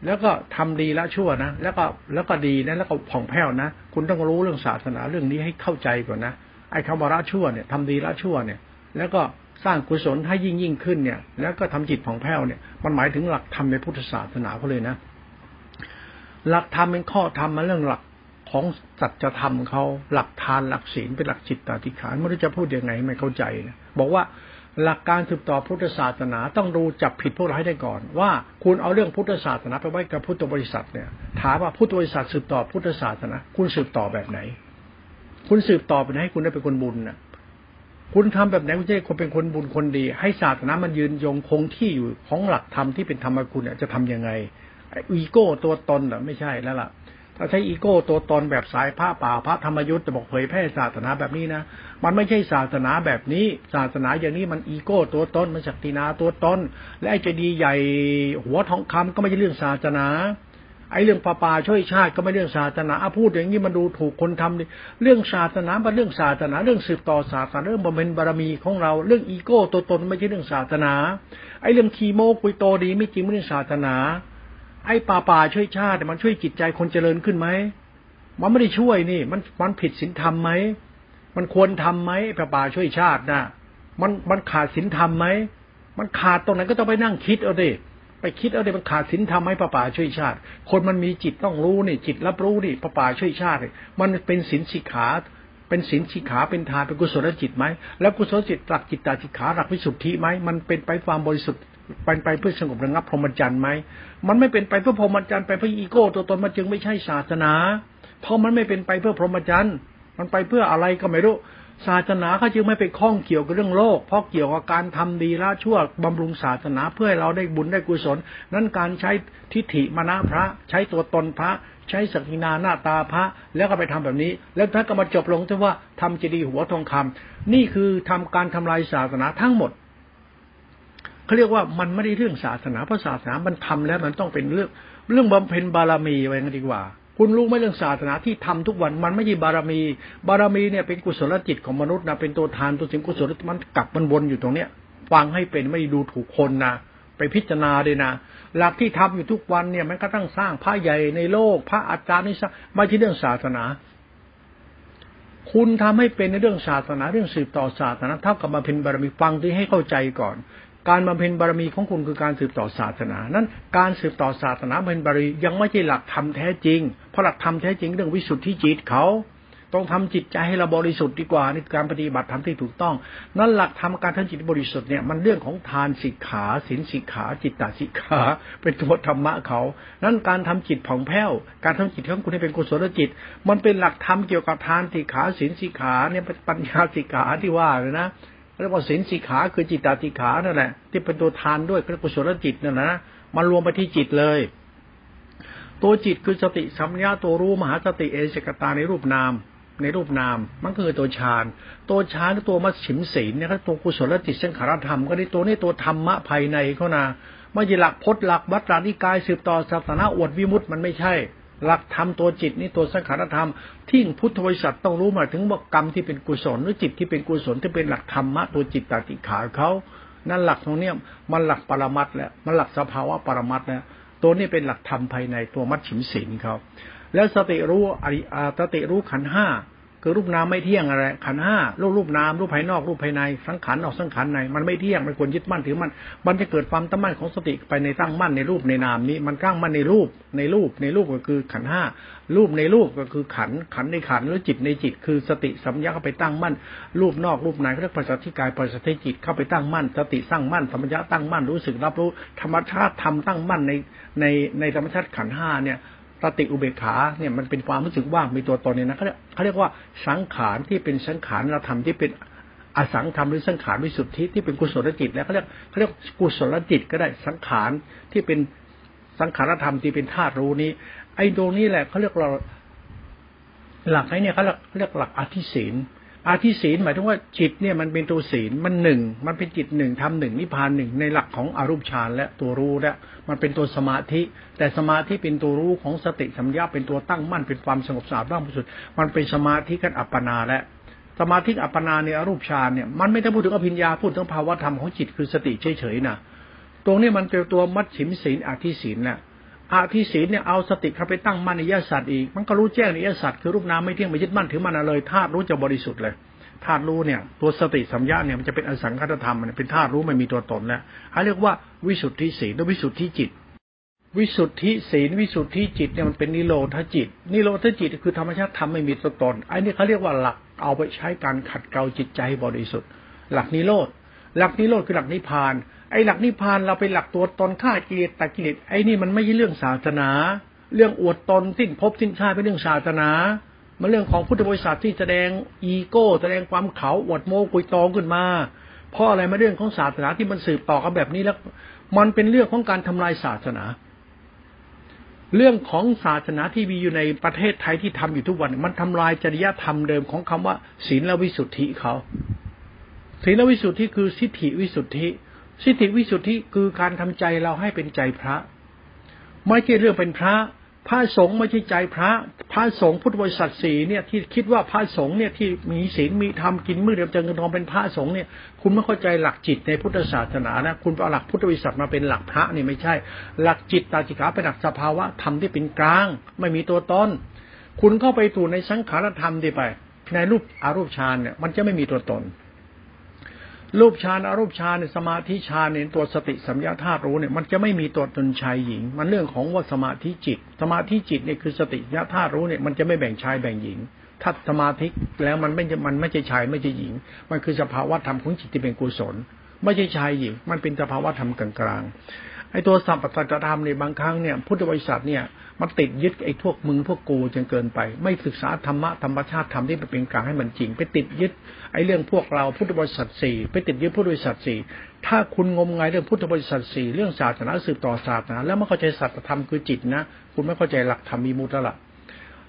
แล้วก็ทำดีละชั่วนะแล้วก็แล้วก็ดีนะแล้วก็ผ่องแผ้วนะคุณต้องรู้เรื่องศาสนาเรื่องนี้ให้เข้าใจก่อนนะไอ้คำว่าละชั่วเนี่ยทำดีละชั่วเนี่ย แล้วก็สร้างกุศลให้ยิ่งยิ่งขึ้นเนี่ย แล้วก็ทำจิตผ่องแผ้วเนี่ย มันหมายถึงหลักธรรมในพุทธศาสนาเขาเลยนะ หลักธรรมเป็นข้อธรรมมาเรื่องหลัก ของสัจธรรมเขาหลักทานหลักศีลเป็นหลักจิตตติขาไม่รู้จะพูดยังไงไม่เข้าใจนะบอกว่าหลักการสืบต่อพุทธศาสนาต้องดูจับผิดพวกเราให้ได้ก่อน ว่าคุณเอาเรื่องพุทธศาสนาไปไว้กับพุทธบริษัทเนี่ย ถามว่าพุทธบริษัทสืบต่อพุทธศาสนา คุณสืบต่อแบบไหน คุณสืบต่อไปให้คุณได้เป็นคนบุญนะคุณทำแบบไหนคุณจะให้คนเป็นคนบุญคนดี ให้ศาสนามันยืนยงคงที่อยู่ของหลักธรรมที่เป็นธรรมคุณเนี่ยจะทํำยังไงอีโก้ตัวตนเหรอไม่ใช่แล้วล่ะ ถ้าใช้อีโก้ตัวตนแบบสายพระป่าพระธรรมยุทธ์จะบอกเผยแพร่ศาสนาแบบนี้นะ มันไม่ใช่ศาสนาแบบนี้ ศาสนาอย่างนี้มันอีโก้ตัวตนมันศักดินาตัวตนและไอ้จดีย์ใหญ่หัวทองคำก็ไม่ใช่เรื่องศาสนาไอ้เรื่องป่าป่าช่วยชาติก็ไม่เรื่องศาสนาพูดอย่างนี้มันดูถูกคนทำดิเรื่องศาสนาเป็นเรื่องศาสนา เรื่องสืบต่อศาสนาเรื่องบำเพ็ญบารมีของเราเรื่องอีโก้ตัวตนไม่ใช่เรื่องศาสนา ไอ้เรื่องคีโมคุยโตดีไม่จริงไม่เรื่องศาสนา ไอ้ป่าป่าช่วยชาติมันช่วยจิตใจคนเจริญขึ้นไหมมันไม่ได้ช่วยนี่ มันมันผิดศีลธรรมไหมมันควรทํำไหมป่าป่าช่วยชาตินะมันมันขาดศีลธรรมไหมมันขาดตรงไหนก็ต้องไปนั่งคิดเอาดิไปคิดเอาดิมันขาดศีลธรรมไหมป่าป่าช่วยชาติ คนมันมีจิตต้องรู้นี่ จิตรับรู้นี่ป่าป่าช่วยชาติ มันเป็นศีลสิกขาเป็นศีลสิกขาเป็นทานเป็นกุศลจิตไหมแล้วกุศลจิตหลักจิตตาสิกขาหลักวิสุทธิไหมมันเป็นไปความบริสุทธิ์ เป็นไปเพื่อสงบระงับพรหมจรรย์ไหมมันไม่เป็นไปเพื่อพรหมจรรย์ไปเพื่ออีโก้ตัวตนมันจึงไม่ใช่ศาสนา เพราะมันไม่เป็นไปเพื่อพรหมจรรย์มันไปเพื่ออะไรก็ไม่รู้ศาสนาเขาจึงไม่ไปข้องเกี่ยวกับเรื่องโลก เพราะเกี่ยวกับการทำดีละชั่วบำรุงศาสนาเพื่อให้เราได้บุญได้กุศล นั้นการใช้ทิฏฐิมณพระ ใช้ตัวตนพระ ใช้สักินาหน้าตาพระ แล้วก็ไปทำแบบนี้ แล้วท่านก็มาจบลงที่ว่าทำเจดีย์หัวทองคำนี่คือทำการทำลายศาสนาทั้งหมด เขาเรียกว่ามันไม่ได้เรื่องศาสนาเพราะศาสนามันทำแล้วมันต้องเป็นเรื่องเรื่องบำเพ็ญบารมีไว้กันดีกว่า คุณรู้ไหมเรื่องศาสนาที่ทำทุกวันมันไม่ใช่บารมี บารมีเนี่ยเป็นกุศลจิตของมนุษย์นะเป็นตัวทานตัวสิ่งกุศลมันกลับมันวนอยู่ตรงเนี้ยฟังให้เป็นไม่ดูถูกคนนะไปพิจารณาเลยนะ หลักที่ทำอยู่ทุกวันเนี่ยมันก็ต้องสร้างพระใหญ่ในโลก พระอาจารย์นี่ไม่ใช่เรื่องศาสนา คุณทำให้เป็นในเรื่องศาสนาเรื่องสืบต่อศาสนาเท่ากับมาเป็นบารมีฟังที่ให้เข้าใจก่อน การบำเพ็ญบารมีของคุณคือการสืบต่อศาสนา นั้นการสืบต่อศาสนาเป็นบารมียังไม่ใช่หลักธรรมแท้จริง เพราะหลักธรรมแท้จริงเรื่องวิสุทธิจิตเขาต้องทำจิตใจให้เราบริสุทธิ์ดีกว่าในการปฏิบัติธรรมที่ถูกต้อง นั่นหลักธรรมการทำจิตบริสุทธิ์เนี่ยมันเรื่องของทานสิกขาศีลสิกขาจิตตสิกขาเป็นตัวธรรมะเขา นั้นการทำจิตผ่องแผ้ว การทำจิตของคุณให้เป็นกุศลจิต มันเป็นหลักธรรมเกี่ยวกับทานสิกขาศีลสิกขาเนี่ยปัญญาสิกขาที่ว่าเลยนะ เรียกว่าศีลสิกขาคือจิตตติขานั่นแหละที่เป็นตัวทานด้วยคือกุศลจิตนั่นนะมันรวมไปที่จิตเลย ตัวจิตคือสติสัมยาตัวรู้มหาสติเอเสกตาในรูปนาม ในรูปนาม มันคือตัวฌานตัวฌานตัวมัชฉิมศีลเนี่ยก็ตัวกุศลจิตสังขารธรรมก็ได้ตัวนี้ตัวธรรมะภายในเขานะไม่ใช่หลักพจน์หลักวัดหลักนิกายสืบต่อศาสนาอวดวิมุตต์มันไม่ใช่ หลักธรรมตัวจิตนี่ตัวสังขารธรรม ที่พุทธบริษัทต้องรู้มาถึงว่ากรรมที่เป็นกุศลหรือจิตที่เป็นกุศลที่เป็นหลักธรรมะตัวจิตตติขาเขานั่นหลักตรงนี้มันหลักปรมัตแล้วมันหลักสภาวะปรมัตแล้วตัวนี้เป็นหลักธรรมภายในตัวมัดฉิมศีลเขาแล้วสติรู้อริสติรู้ขันห้า คือรูปนามไม่เที่ยงอะไร ขันห้ารูปรูปนามรูปภายนอกรูปภายในสังขารออกสังขารในมันไม่เที่ยงมันควรยึดมั่นถือมัน มันจะเกิดความตั้งมั่นของสติไปในตั้งมั่นในรูปในนามนี้ มันตั้งมั่นในรูปในรูปในรูปก็คือขันห้ารูปในรูปก็คือขันขันในขันหรือจิตในจิต คือสติสัมยาเข้าไปตั้งมั่น รูปนอกรูปในเรียกปัจจัยกายปัจจัยจิตเข้าไปตั้งมั่น สติตั้งมั่นสัมยาตั้งมั่นรู้สึกรับรู้ธรรมชาติทำตั้งมั่นในในในธรรมชาติขันห้าเนี่ย สติอุเบกขาเนี่ยมันเป็นความรู้สึกว่างมีตัวตนเนี่ยนะเขาเรียกเขาเรียกว่าสังขารที่เป็นสังขารธรรมที่เป็นอสังธรรมหรือสังขารวิสุทธิที่เป็นกุศลจิตแล้วเขาเรียกเขาเรียกกุศลจิตก็ได้สังขารที่เป็นสังขารธรรมที่เป็นธาตุรู้นี้ ไอ้ตรงนี้แหละเขาเรียกเราหลักไอ้เนี่ยเขาเรียกเรียกหลักอธิศีล อาทิศีลหมายถึงว่าจิตเนี่ยมันเป็นตัวศีลมันหนึ่งมันเป็นจิตหนึ่งทำหนึ่งนิพพานหนึ่งในหลักของอรูปฌานและตัวรู้และมันเป็นตัวสมาธิ แต่สมาธิเป็นตัวรู้ของสติสัมยาเป็นตัวตั้งมั่นเป็นความสงบสะอาดบ้างบริสุทธิ์มันเป็นสมาธิกันอัปปนาและสมาธิอัปปนาในอรูปฌานเนี่ยมันไม่ได้พูดถึงอภิญญาพูดถึงภาวะธรรมของจิตคือสติเฉยๆนะตรงนี้มันเป็นตัวมัดฉิมศีลอาทิศีลน่ะ อาทิศีลเนี่ยเอาสติเข้าไปตั้งมั่นในยสัตว์อีก มันก็รู้แจ้งในยสัตว์คือรูปนามไม่เที่ยงไม่ยึดมั่นถือมันเลยธาตุรู้จะบริสุทธิ์เลยธาตุรู้เนี่ย ตัวสติสัมยาเนี่ยมันจะเป็นอสังคตธรรมมันเป็นธาตุรู้ไม่มีตัวตนแล้วเขาเรียกว่าวิสุทธิศีลและวิสุทธิจิต วิสุทธิศีลวิสุทธิจิตเนี่ยมันเป็นนิโรธจิต นิโรธจิตคือธรรมชาติทำไม่มีตัวตนไอ้นี่เขาเรียกว่าหลักเอาไปใช้การขัดเกลาจิตใจบริสุทธิ์ หลักนิโรธหลักนิโรธคือหลักนิพพาน ไอ้หลักนิพพานเราไปหลักตัวตนฆ่ากิเลสตัดกิเลสไอ้นี่มันไม่ใช่เรื่องศาสนา เรื่องอวดตนสิ้นภพสิ้นชาติเป็นเรื่องศาสนา มันเรื่องของพุทธบริษัทที่แสดงอีโก้ แสดงความเขาอวดโม้กุยตองขึ้นมาเพราะอะไรมาเรื่องของศาสนาที่มันสืบต่อกันแบบนี้แล้ว มันเป็นเรื่องของการทำลายศาสนา เรื่องของศาสนาที่มีอยู่ในประเทศไทยที่ทำอยู่ทุกวัน มันทำลายจริยธรรมเดิมของคำว่าศีลและวิสุทธิเขาศีลและวิสุทธิคือสิทธิวิสุทธิ สิทธิวิสุทธิคือการทำใจเราให้เป็นใจพระ ไม่ใช่เรื่องเป็นพระ พระสงฆ์ไม่ใช่ใจพระ พระสงฆ์พุทธบริษัทสีเนี่ยที่คิดว่าพระสงฆ์เนี่ยที่มีศีลมีธรรมกินมือเดียวจะเงินทองเป็นพระสงฆ์เนี่ยคุณไม่เข้าใจหลักจิตในพุทธศาสนานะคุณเอาหลักพุทธบริษัทมาเป็นหลักพระนี่ไม่ใช่ หลักจิตตาจิกาเป็นหลักสภาวะธรรมที่เป็นกลาง ไม่มีตัวตนคุณเข้าไปถูในสังขารธรรมดีไปในรูปอารูปฌานเนี่ยมันจะไม่มีตัวตน รูปฌานอรูปฌานในสมาธิฌานเนตัวสติสัมยาธาตุรู้เนี่ยมันจะไม่มีตัวตนชายหญิง มันเรื่องของว่าสมาธิจิต สมาธิจิตเนี่ยคือสติสัมยาธาตุรู้เนี่ยมันจะไม่แบ่งชายแบ่งหญิงถ้าสมาธิแล้วมันไม่มันไม่ใช่ชายไม่ใช่หญิง มันคือสภาวะธรรมของจิตที่เป็นกุศล ไม่ใช่ชายหญิง มันเป็นสภาวะธรรมกลางๆ ไอ้ตัวสัมปสัจธรรมเนี่ยบางครั้งเนี่ยพุทธบริษัทเนี่ยมันติดยึดไอ้พวกมึงพวกกูจนเกินไป ไม่ศึกษาธรรมะธรรมชาติธรรมที่เป็นกลางให้มันจริง ไปติดยึดไอ้เรื่องพวกเราพุทธบริษัทสี่ไปติดยึดพุทธบริษัทสี่ถ้าคุณงมงายเรื่องพุทธบริษัทสี่เรื่องศาสนาสืบต่อศาสนาแล้วไม่เข้าใจสัจธรรมคือจิตนะ คุณไม่เข้าใจหลักธรรมมีมุตแล้วล่ะ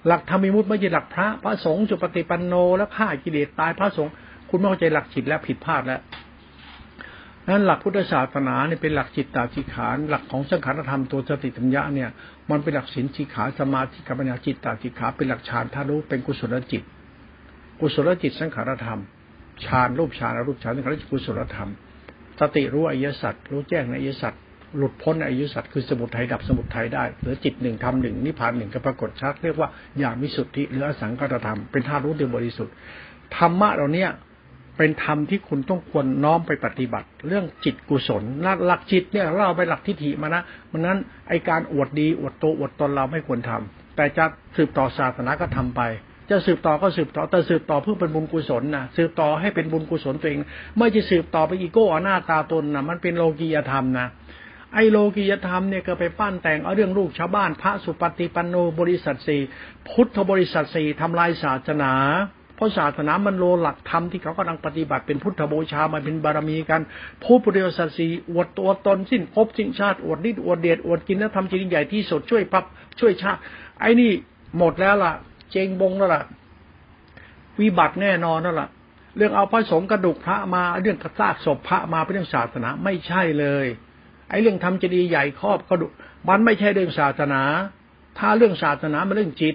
หลักธรรมมีมุตไม่ใช่หลักพระพระสงฆ์จุปฏิปันโนแล้วฆ่ากิเลสตายพระสงฆ์คุณไม่เข้าใจหลักจิตแล้วผิดพลาดแล้ว นั้นหลักพุทธศาสนาเนี่ยเป็นหลักจิตตาจิขานหลักของสังขารธรรมตัวสติปัญญาเนี่ยมันเป็นหลักศีลจิขาสมาธิกัปัญญาจิตตาจิขาเป็นหลักฌานธารุเป็นกุศลจิต กุศลจิตสังขารธรรมฌานรูปฌานอรูปฌานสังขารจิตกุศลธรรม สติรู้อริยสัจรู้แจ้งในอริยสัจหลุดพ้นในอริยสัจคือสมุทัยดับสมุทัยได้เหลือจิตหนึ่งทำหนึ่งนิพพานหนึ่งก็ปรากฏชัดเรียกว่าญาณมิสุทธิหรืออสังขารธรรมเป็นธาตุรู้เดียวบริสุทธิ์ธรรมะเราเนี้ย เป็นธรรมที่คุณต้องควรน้อมไปปฏิบัติ เรื่องจิตกุศลหลักจิตเนี่ยเราไปหลักทิฏฐิมานะมันนั้นไอการอวดดีอวดโตอวดตนเราไม่ควรทำแต่จะสืบต่อศาสนาก็ทำไป จะสืบต่อก็สืบต่อแต่สืบต่อเพื่อเป็นบุญกุศลนะสืบต่อให้เป็นบุญกุศลตัวเอง ไม่จะสืบต่อไปอีโก้หน้าตาตนนะมันเป็นโลกียธรรมนะไอโลกียธรรมเนี่ยก็ไปปั้นแต่งเอาเรื่องลูกชาวบ้าน พระสุปฏิปันโนบริษัทสี่พุทธบริษัทสี่ทำลายศาสนา เพราะศาสนามันโลหลักธรรมที่เขากำลังปฏิบัติเป็นพุทธบูชามาเป็นบารมีกันผู้ปฏิบัติสีอวดตัวตนสิ้นภพสิ้นชาติอวดนิดอวดเดชอวดกินแล้วทำจริงใหญ่ที่สุดช่วยพับช่วยชาติไอ้นี่หมดแล้วล่ะ เจงบงแล้วล่ะ วิบัติแน่นอนนั่นแหละเรื่องเอาพระสงฆ์กระดูกพระมาเรื่องกระซากศพพระมาเป็นเรื่องศาสนาไม่ใช่เลยไอ้เรื่องทำเจดีย์ใหญ่ครอบกระดูกมันไม่ใช่เรื่องศาสนา ถ้าเรื่องศาสนามันเรื่องจิต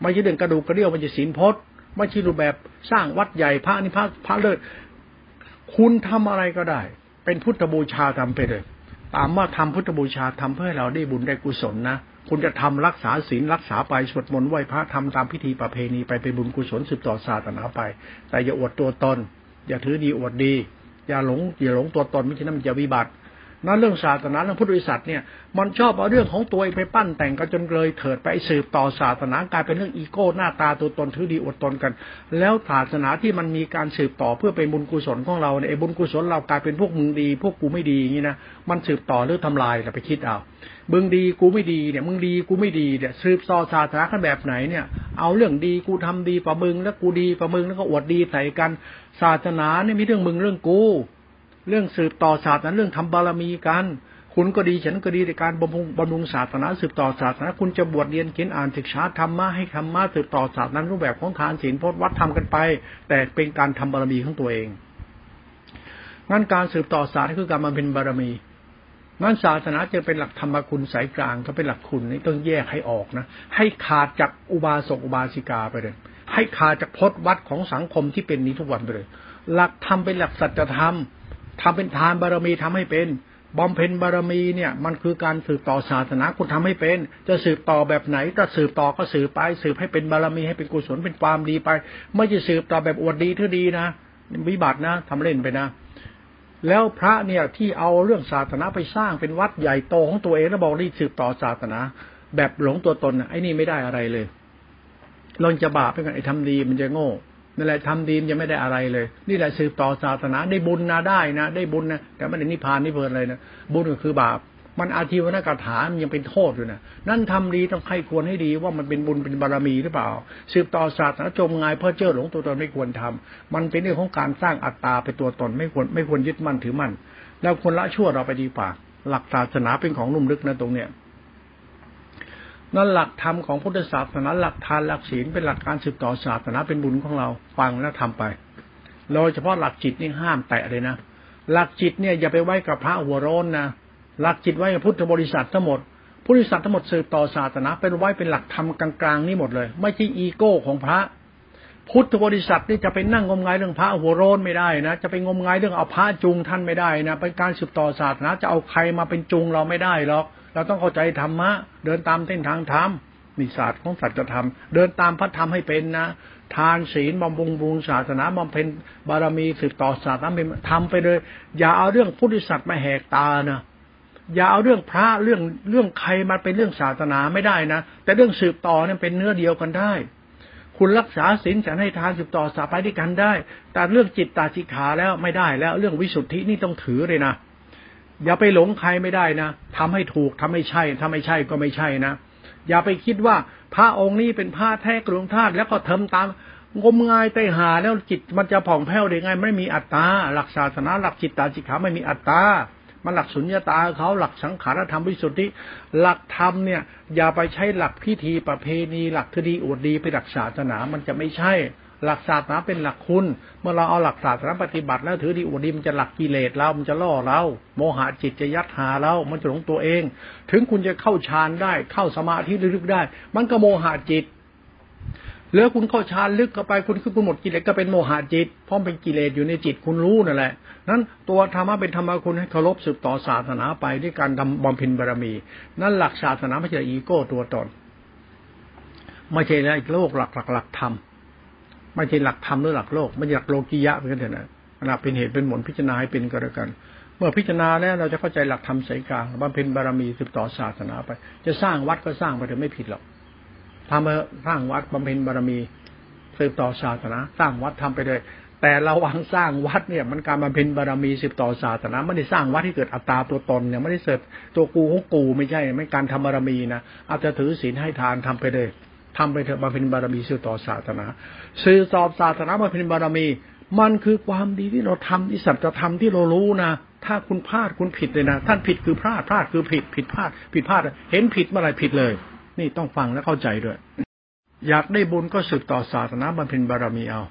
ไม่ใช่เรื่องกระดูกกระเดี่ยวมันจะศีลพจน์ ไม่ใช่รูปแบบสร้างวัดใหญ่พระนี่พระพระเลิศ คุณทำอะไรก็ได้ เป็นพุทธบูชาทำไปเลยตามว่าทำพุทธบูชาทำเพื่อให้เราได้บุญได้กุศลนะคุณจะทำรักษาศีลรักษาไปสวดมนต์ไหว้พระทำตามพิธีประเพณีไปเป็นบุญกุศลสืบต่อศาสนาไป แต่อย่าอวดตัวตน อย่าถือดีอวดดี อย่าหลงอย่าหลงตัวตนไม่ใช่นั้นมันจะวิบัติ นั่นเรื่องศาสนาเรื่องพุทธบริษัทเนี่ยมันชอบเอาเรื่องของตัวเองไปปั้นแต่งกันจนเลยเถิดไปสืบต่อศาสนากลายเป็นเรื่องอีโก้หน้าตาตัวตนถือดีอดตนกัน แล้วศาสนาที่มันมีการสืบต่อเพื่อเป็นบุญกุศลของเราเนี่ยบุญกุศลเรากลายเป็นพวกมึงดี พวกกูไม่ดีอย่างนี้นะมันสืบต่อหรือทำลายเราไปคิดเอามึงดีกูไม่ดีเนี่ยมึงดีกูไม่ดีเนี่ยสืบต่อศาสนาขั้นแบบไหนเนี่ย เอาเรื่องดีกูทำดีกว่ามึงแล้วกูดีกว่ามึงแล้วก็อวดดีใส่กัน ศาสนาเนี่ยมีเรื่องมึงเรื่องกู เรื่องสืบต่อศาสนาเรื่องทำบารมีกันคุณก็ดีฉันก็ดีในการบำรุงบำรุงศาสนาสืบต่อศาสนาคุณจะบวชเรียนเขียนอ่านศึกษาธรรมะให้ธรรมะสืบต่อศาสนารูปแบบของทานศีลพจน์วัดทำกันไป แต่เป็นการทำบารมีของตัวเองงั้นการสืบต่อศาสนาคือการมาเป็นบารมีงั้นศาสนาจะเป็นหลักธรรมคุณสายกลางก็เป็นหลักคุณนี่ต้องแยกให้ออกนะ ให้ขาดจากอุบาสกอุบาสิกาไปเลย ให้ขาดจากพจน์วัดของสังคมที่เป็นนี้ทุกวันไปเลย หลักธรรมเป็นหลักสัจธรรม ทำเป็นทานบารมีทำให้เป็นบำเพ็ญบารมีเนี่ย มันคือการสืบต่อศาสนาคุณทำให้เป็น จะสืบต่อแบบไหนถ้าสืบต่อก็สืบไป สืบให้เป็นบารมีให้เป็นกุศลเป็นความดีไป ไม่จะสืบต่อแบบอวดดีเท่าดีนะวิบัตินะทำเล่นไปนะแล้วพระเนี่ยที่เอาเรื่องศาสนาไปสร้างเป็นวัดใหญ่โตของตัวเองแล้วบอกรีสืบต่อศาสนา แบบหลงตัวตนไอ้นี่ไม่ได้อะไรเลยลองจะบาปไปกันไอ้ทำดีมันจะโง่ นั่นแหละทำดีจะไม่ได้อะไรเลย นี่แหละสืบต่อศาสนาได้บุญนะได้นะได้บุญนะแต่ไม่ได้นิพพานนิเพลินเลยนะบุญก็คือบาป มันอาชีวนกถามันยังเป็นโทษอยู่นะนั่นทำดีต้องใครควรให้ดีว่ามันเป็นบุญเป็นบารมีหรือเปล่า สืบต่อศาสนาจมงายเพื่อเจ้าหลงตัวตนไม่ควรทำมันเป็นเรื่องของการสร้างอัตตาเป็นตัวตนไม่ควรไม่ควรยึดมั่นถือมั่นแล้วควรละชั่วเราไปดีกว่าหลักศาสนาเป็นของนุ่มลึกนะตรงเนี้ย นั่นหลักธรรมของพุทธศาสนาหลักทานหลักศีลเป็นหลักการสืบต่อศาสนาเป็นบุญของเราฟังแล้วทำไปโดยเฉพาะหลักจิตนี่ห้ามแตะเลยนะหลักจิตเนี่ยอย่าไปไว้กับพระหัวร้อนนะหลักจิตไว้กับพุทธบริษัททั้งหมดพุทธบริษัททั้งหมดสืบต่อศาสนาเป็นไว้เป็นหลักธรรมกลางๆนี่หมดเลย ไม่ใช่อีโก้ของพระ พุทธบริษัทนี่จะไปนั่งงมงายเรื่องพระหัวโรนไม่ได้นะจะไปงมงายเรื่องเอาพระจูงท่านไม่ได้นะเป็นการสืบต่อศาสนาจะเอาใครมาเป็นจูงเราไม่ได้หรอก เราต้องเข้าใจธรรมะ เดินตามเส้นทางธรรมมีศาสตร์ของสัจธรรม เดินตามพระธรรมให้เป็นนะ ทานศีลบำรุงบุญศาสนาบำเพ็ญบารมีสืบต่อศาสนาเป็นทำไปเลย อย่าเอาเรื่องพุทธิสัตว์มาแหกตานะอย่าเอาเรื่องพระเรื่องเรื่องใครมาเป็นเรื่องศาสนาไม่ได้นะ แต่เรื่องสืบต่อเนี่ยเป็นเนื้อเดียวกันได้ คุณรักษาศีลฉันให้ทานสืบต่อสาไปด้วยกันได้ แต่เรื่องจิตตาจิขาแล้วไม่ได้แล้ว เรื่องวิสุทธินี่ต้องถือเลยนะ อย่าไปหลงใครไม่ได้นะทำให้ถูกทำให้ใช่ถ้าไม่ใช่ก็ไม่ใช่นะอย่าไปคิดว่าพระองค์นี้เป็นพระแท้กรุงธาตุแล้วก็ทำตามงมงายไตหาแล้วจิตมันจะผ่องแผ้วได้ไงไม่มีอัตตาหลักศาสนาหลักจิตตาจิตขาไม่มีอัตตามันหลักสุญญาตาเขาหลักสังขารธรรมวิสุทธิหลักธรรมเนี่ย อย่าไปใช้หลักพิธีประเพณี หลักทดีอวดดีไปหลักศาสนามันจะไม่ใช่ หลักศาสนาเป็นหลักคุณ เมื่อเราเอาหลักศาสนาปฏิบัติแล้วถือดีอวดดีมันจะหลักกิเลสเรา มันจะล่อเรา โมหะจิตจะยัดหาเรา มันจะหลงตัวเอง ถึงคุณจะเข้าฌานได้ เข้าสมาธิลึกๆได้ มันก็โมหะจิต แล้วคุณเข้าฌานลึกเข้าไป คุณคือคุณหมดกิเลสก็เป็นโมหะจิต เพราะเป็นกิเลสอยู่ในจิตคุณรู้นั่นแหละ นั้นตัวธรรมะเป็นธรรมะคุณให้เคารพสืบต่อศาสนาไปด้วยการทำบำเพ็ญบารมี นั่นหลักศาสนาไม่ใช่อีโก้ตัวตน ไม่ใช่แล้วโลกหลักหลักหลักธรรม ไม่ใช่หลักธรรมหรือหลักโลกไม่ใช่หลักโลกียะเหมือนกันเถอะนะหลักเป็นเหตุเป็นผลพิจารณาให้เป็นก็แล้วกัน เมื่อพิจารณาแล้วเราจะเข้าใจหลักธรรมสายกลางบำเพ็ญบารมีสืบต่อศาสนาไป จะสร้างวัดก็สร้างไปแต่ไม่ผิดหรอกทำมาสร้างวัดบำเพ็ญบารมีสืบต่อศาสนา สร้างวัดทำไปเลย แต่ระวังสร้างวัดเนี่ย มันการมาเป็นบารมีสืบต่อศาสนาไม่ได้สร้างวัดที่เกิดอัตตาตัวตนเนี่ยไม่ได้เสร็จตัวกูของกูไม่ใช่ไม่การทำบารมีนะอาจจะถือศีลให้ทานทำไปเลย ทำไปเถอะมาเป็นบารมีสืบต่อศาสนา สืบต่อศาสนามาเป็นบารมี มันคือความดีที่เราทำที่สัจธรรมที่เรารู้นะ ถ้าคุณพลาดคุณผิดเลยนะ ท่านผิดคือพลาดพลาดคือผิดผิดพลาด ผิดพลาด เห็นผิดเมื่อไรผิดเลย นี่ต้องฟังและเข้าใจด้วย อยากได้บุญก็สืบต่อศาสนาบำเพ็ญบารมีเอา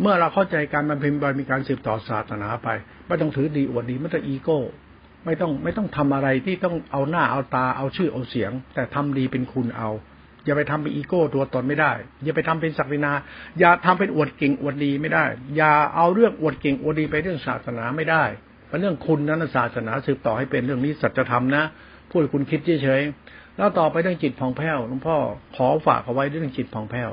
เมื่อเราเข้าใจการบำเพ็ญบารมีการสืบต่อศาสนาไป ไม่ต้องถือดีอวดดีไม่ต้องอีโก้ ไม่ต้องไม่ต้องทำอะไรที่ต้องเอาหน้าเอาตาเอาชื่อเอาเสียง แต่ทำดีเป็นคุณเอา อย่าไปทำเป็นอีโก้ตัวตนไม่ได้ อย่าไปทำเป็นศักดินา อย่าทำเป็นอวดเก่งอวดดีไม่ได้ อย่าเอาเรื่องอวดเก่งอวดดีไปเรื่องศาสนาไม่ได้เป็นเรื่องคุณนั้นศาสนาสืบต่อให้เป็นเรื่องนี้สัจธรรมนะพูดคุณคิดเฉยๆแล้วต่อไปเรื่องจิตผ่องแผ้วหลวงพ่อขอฝากเอาไว้เรื่องจิตผ่องแผ้ว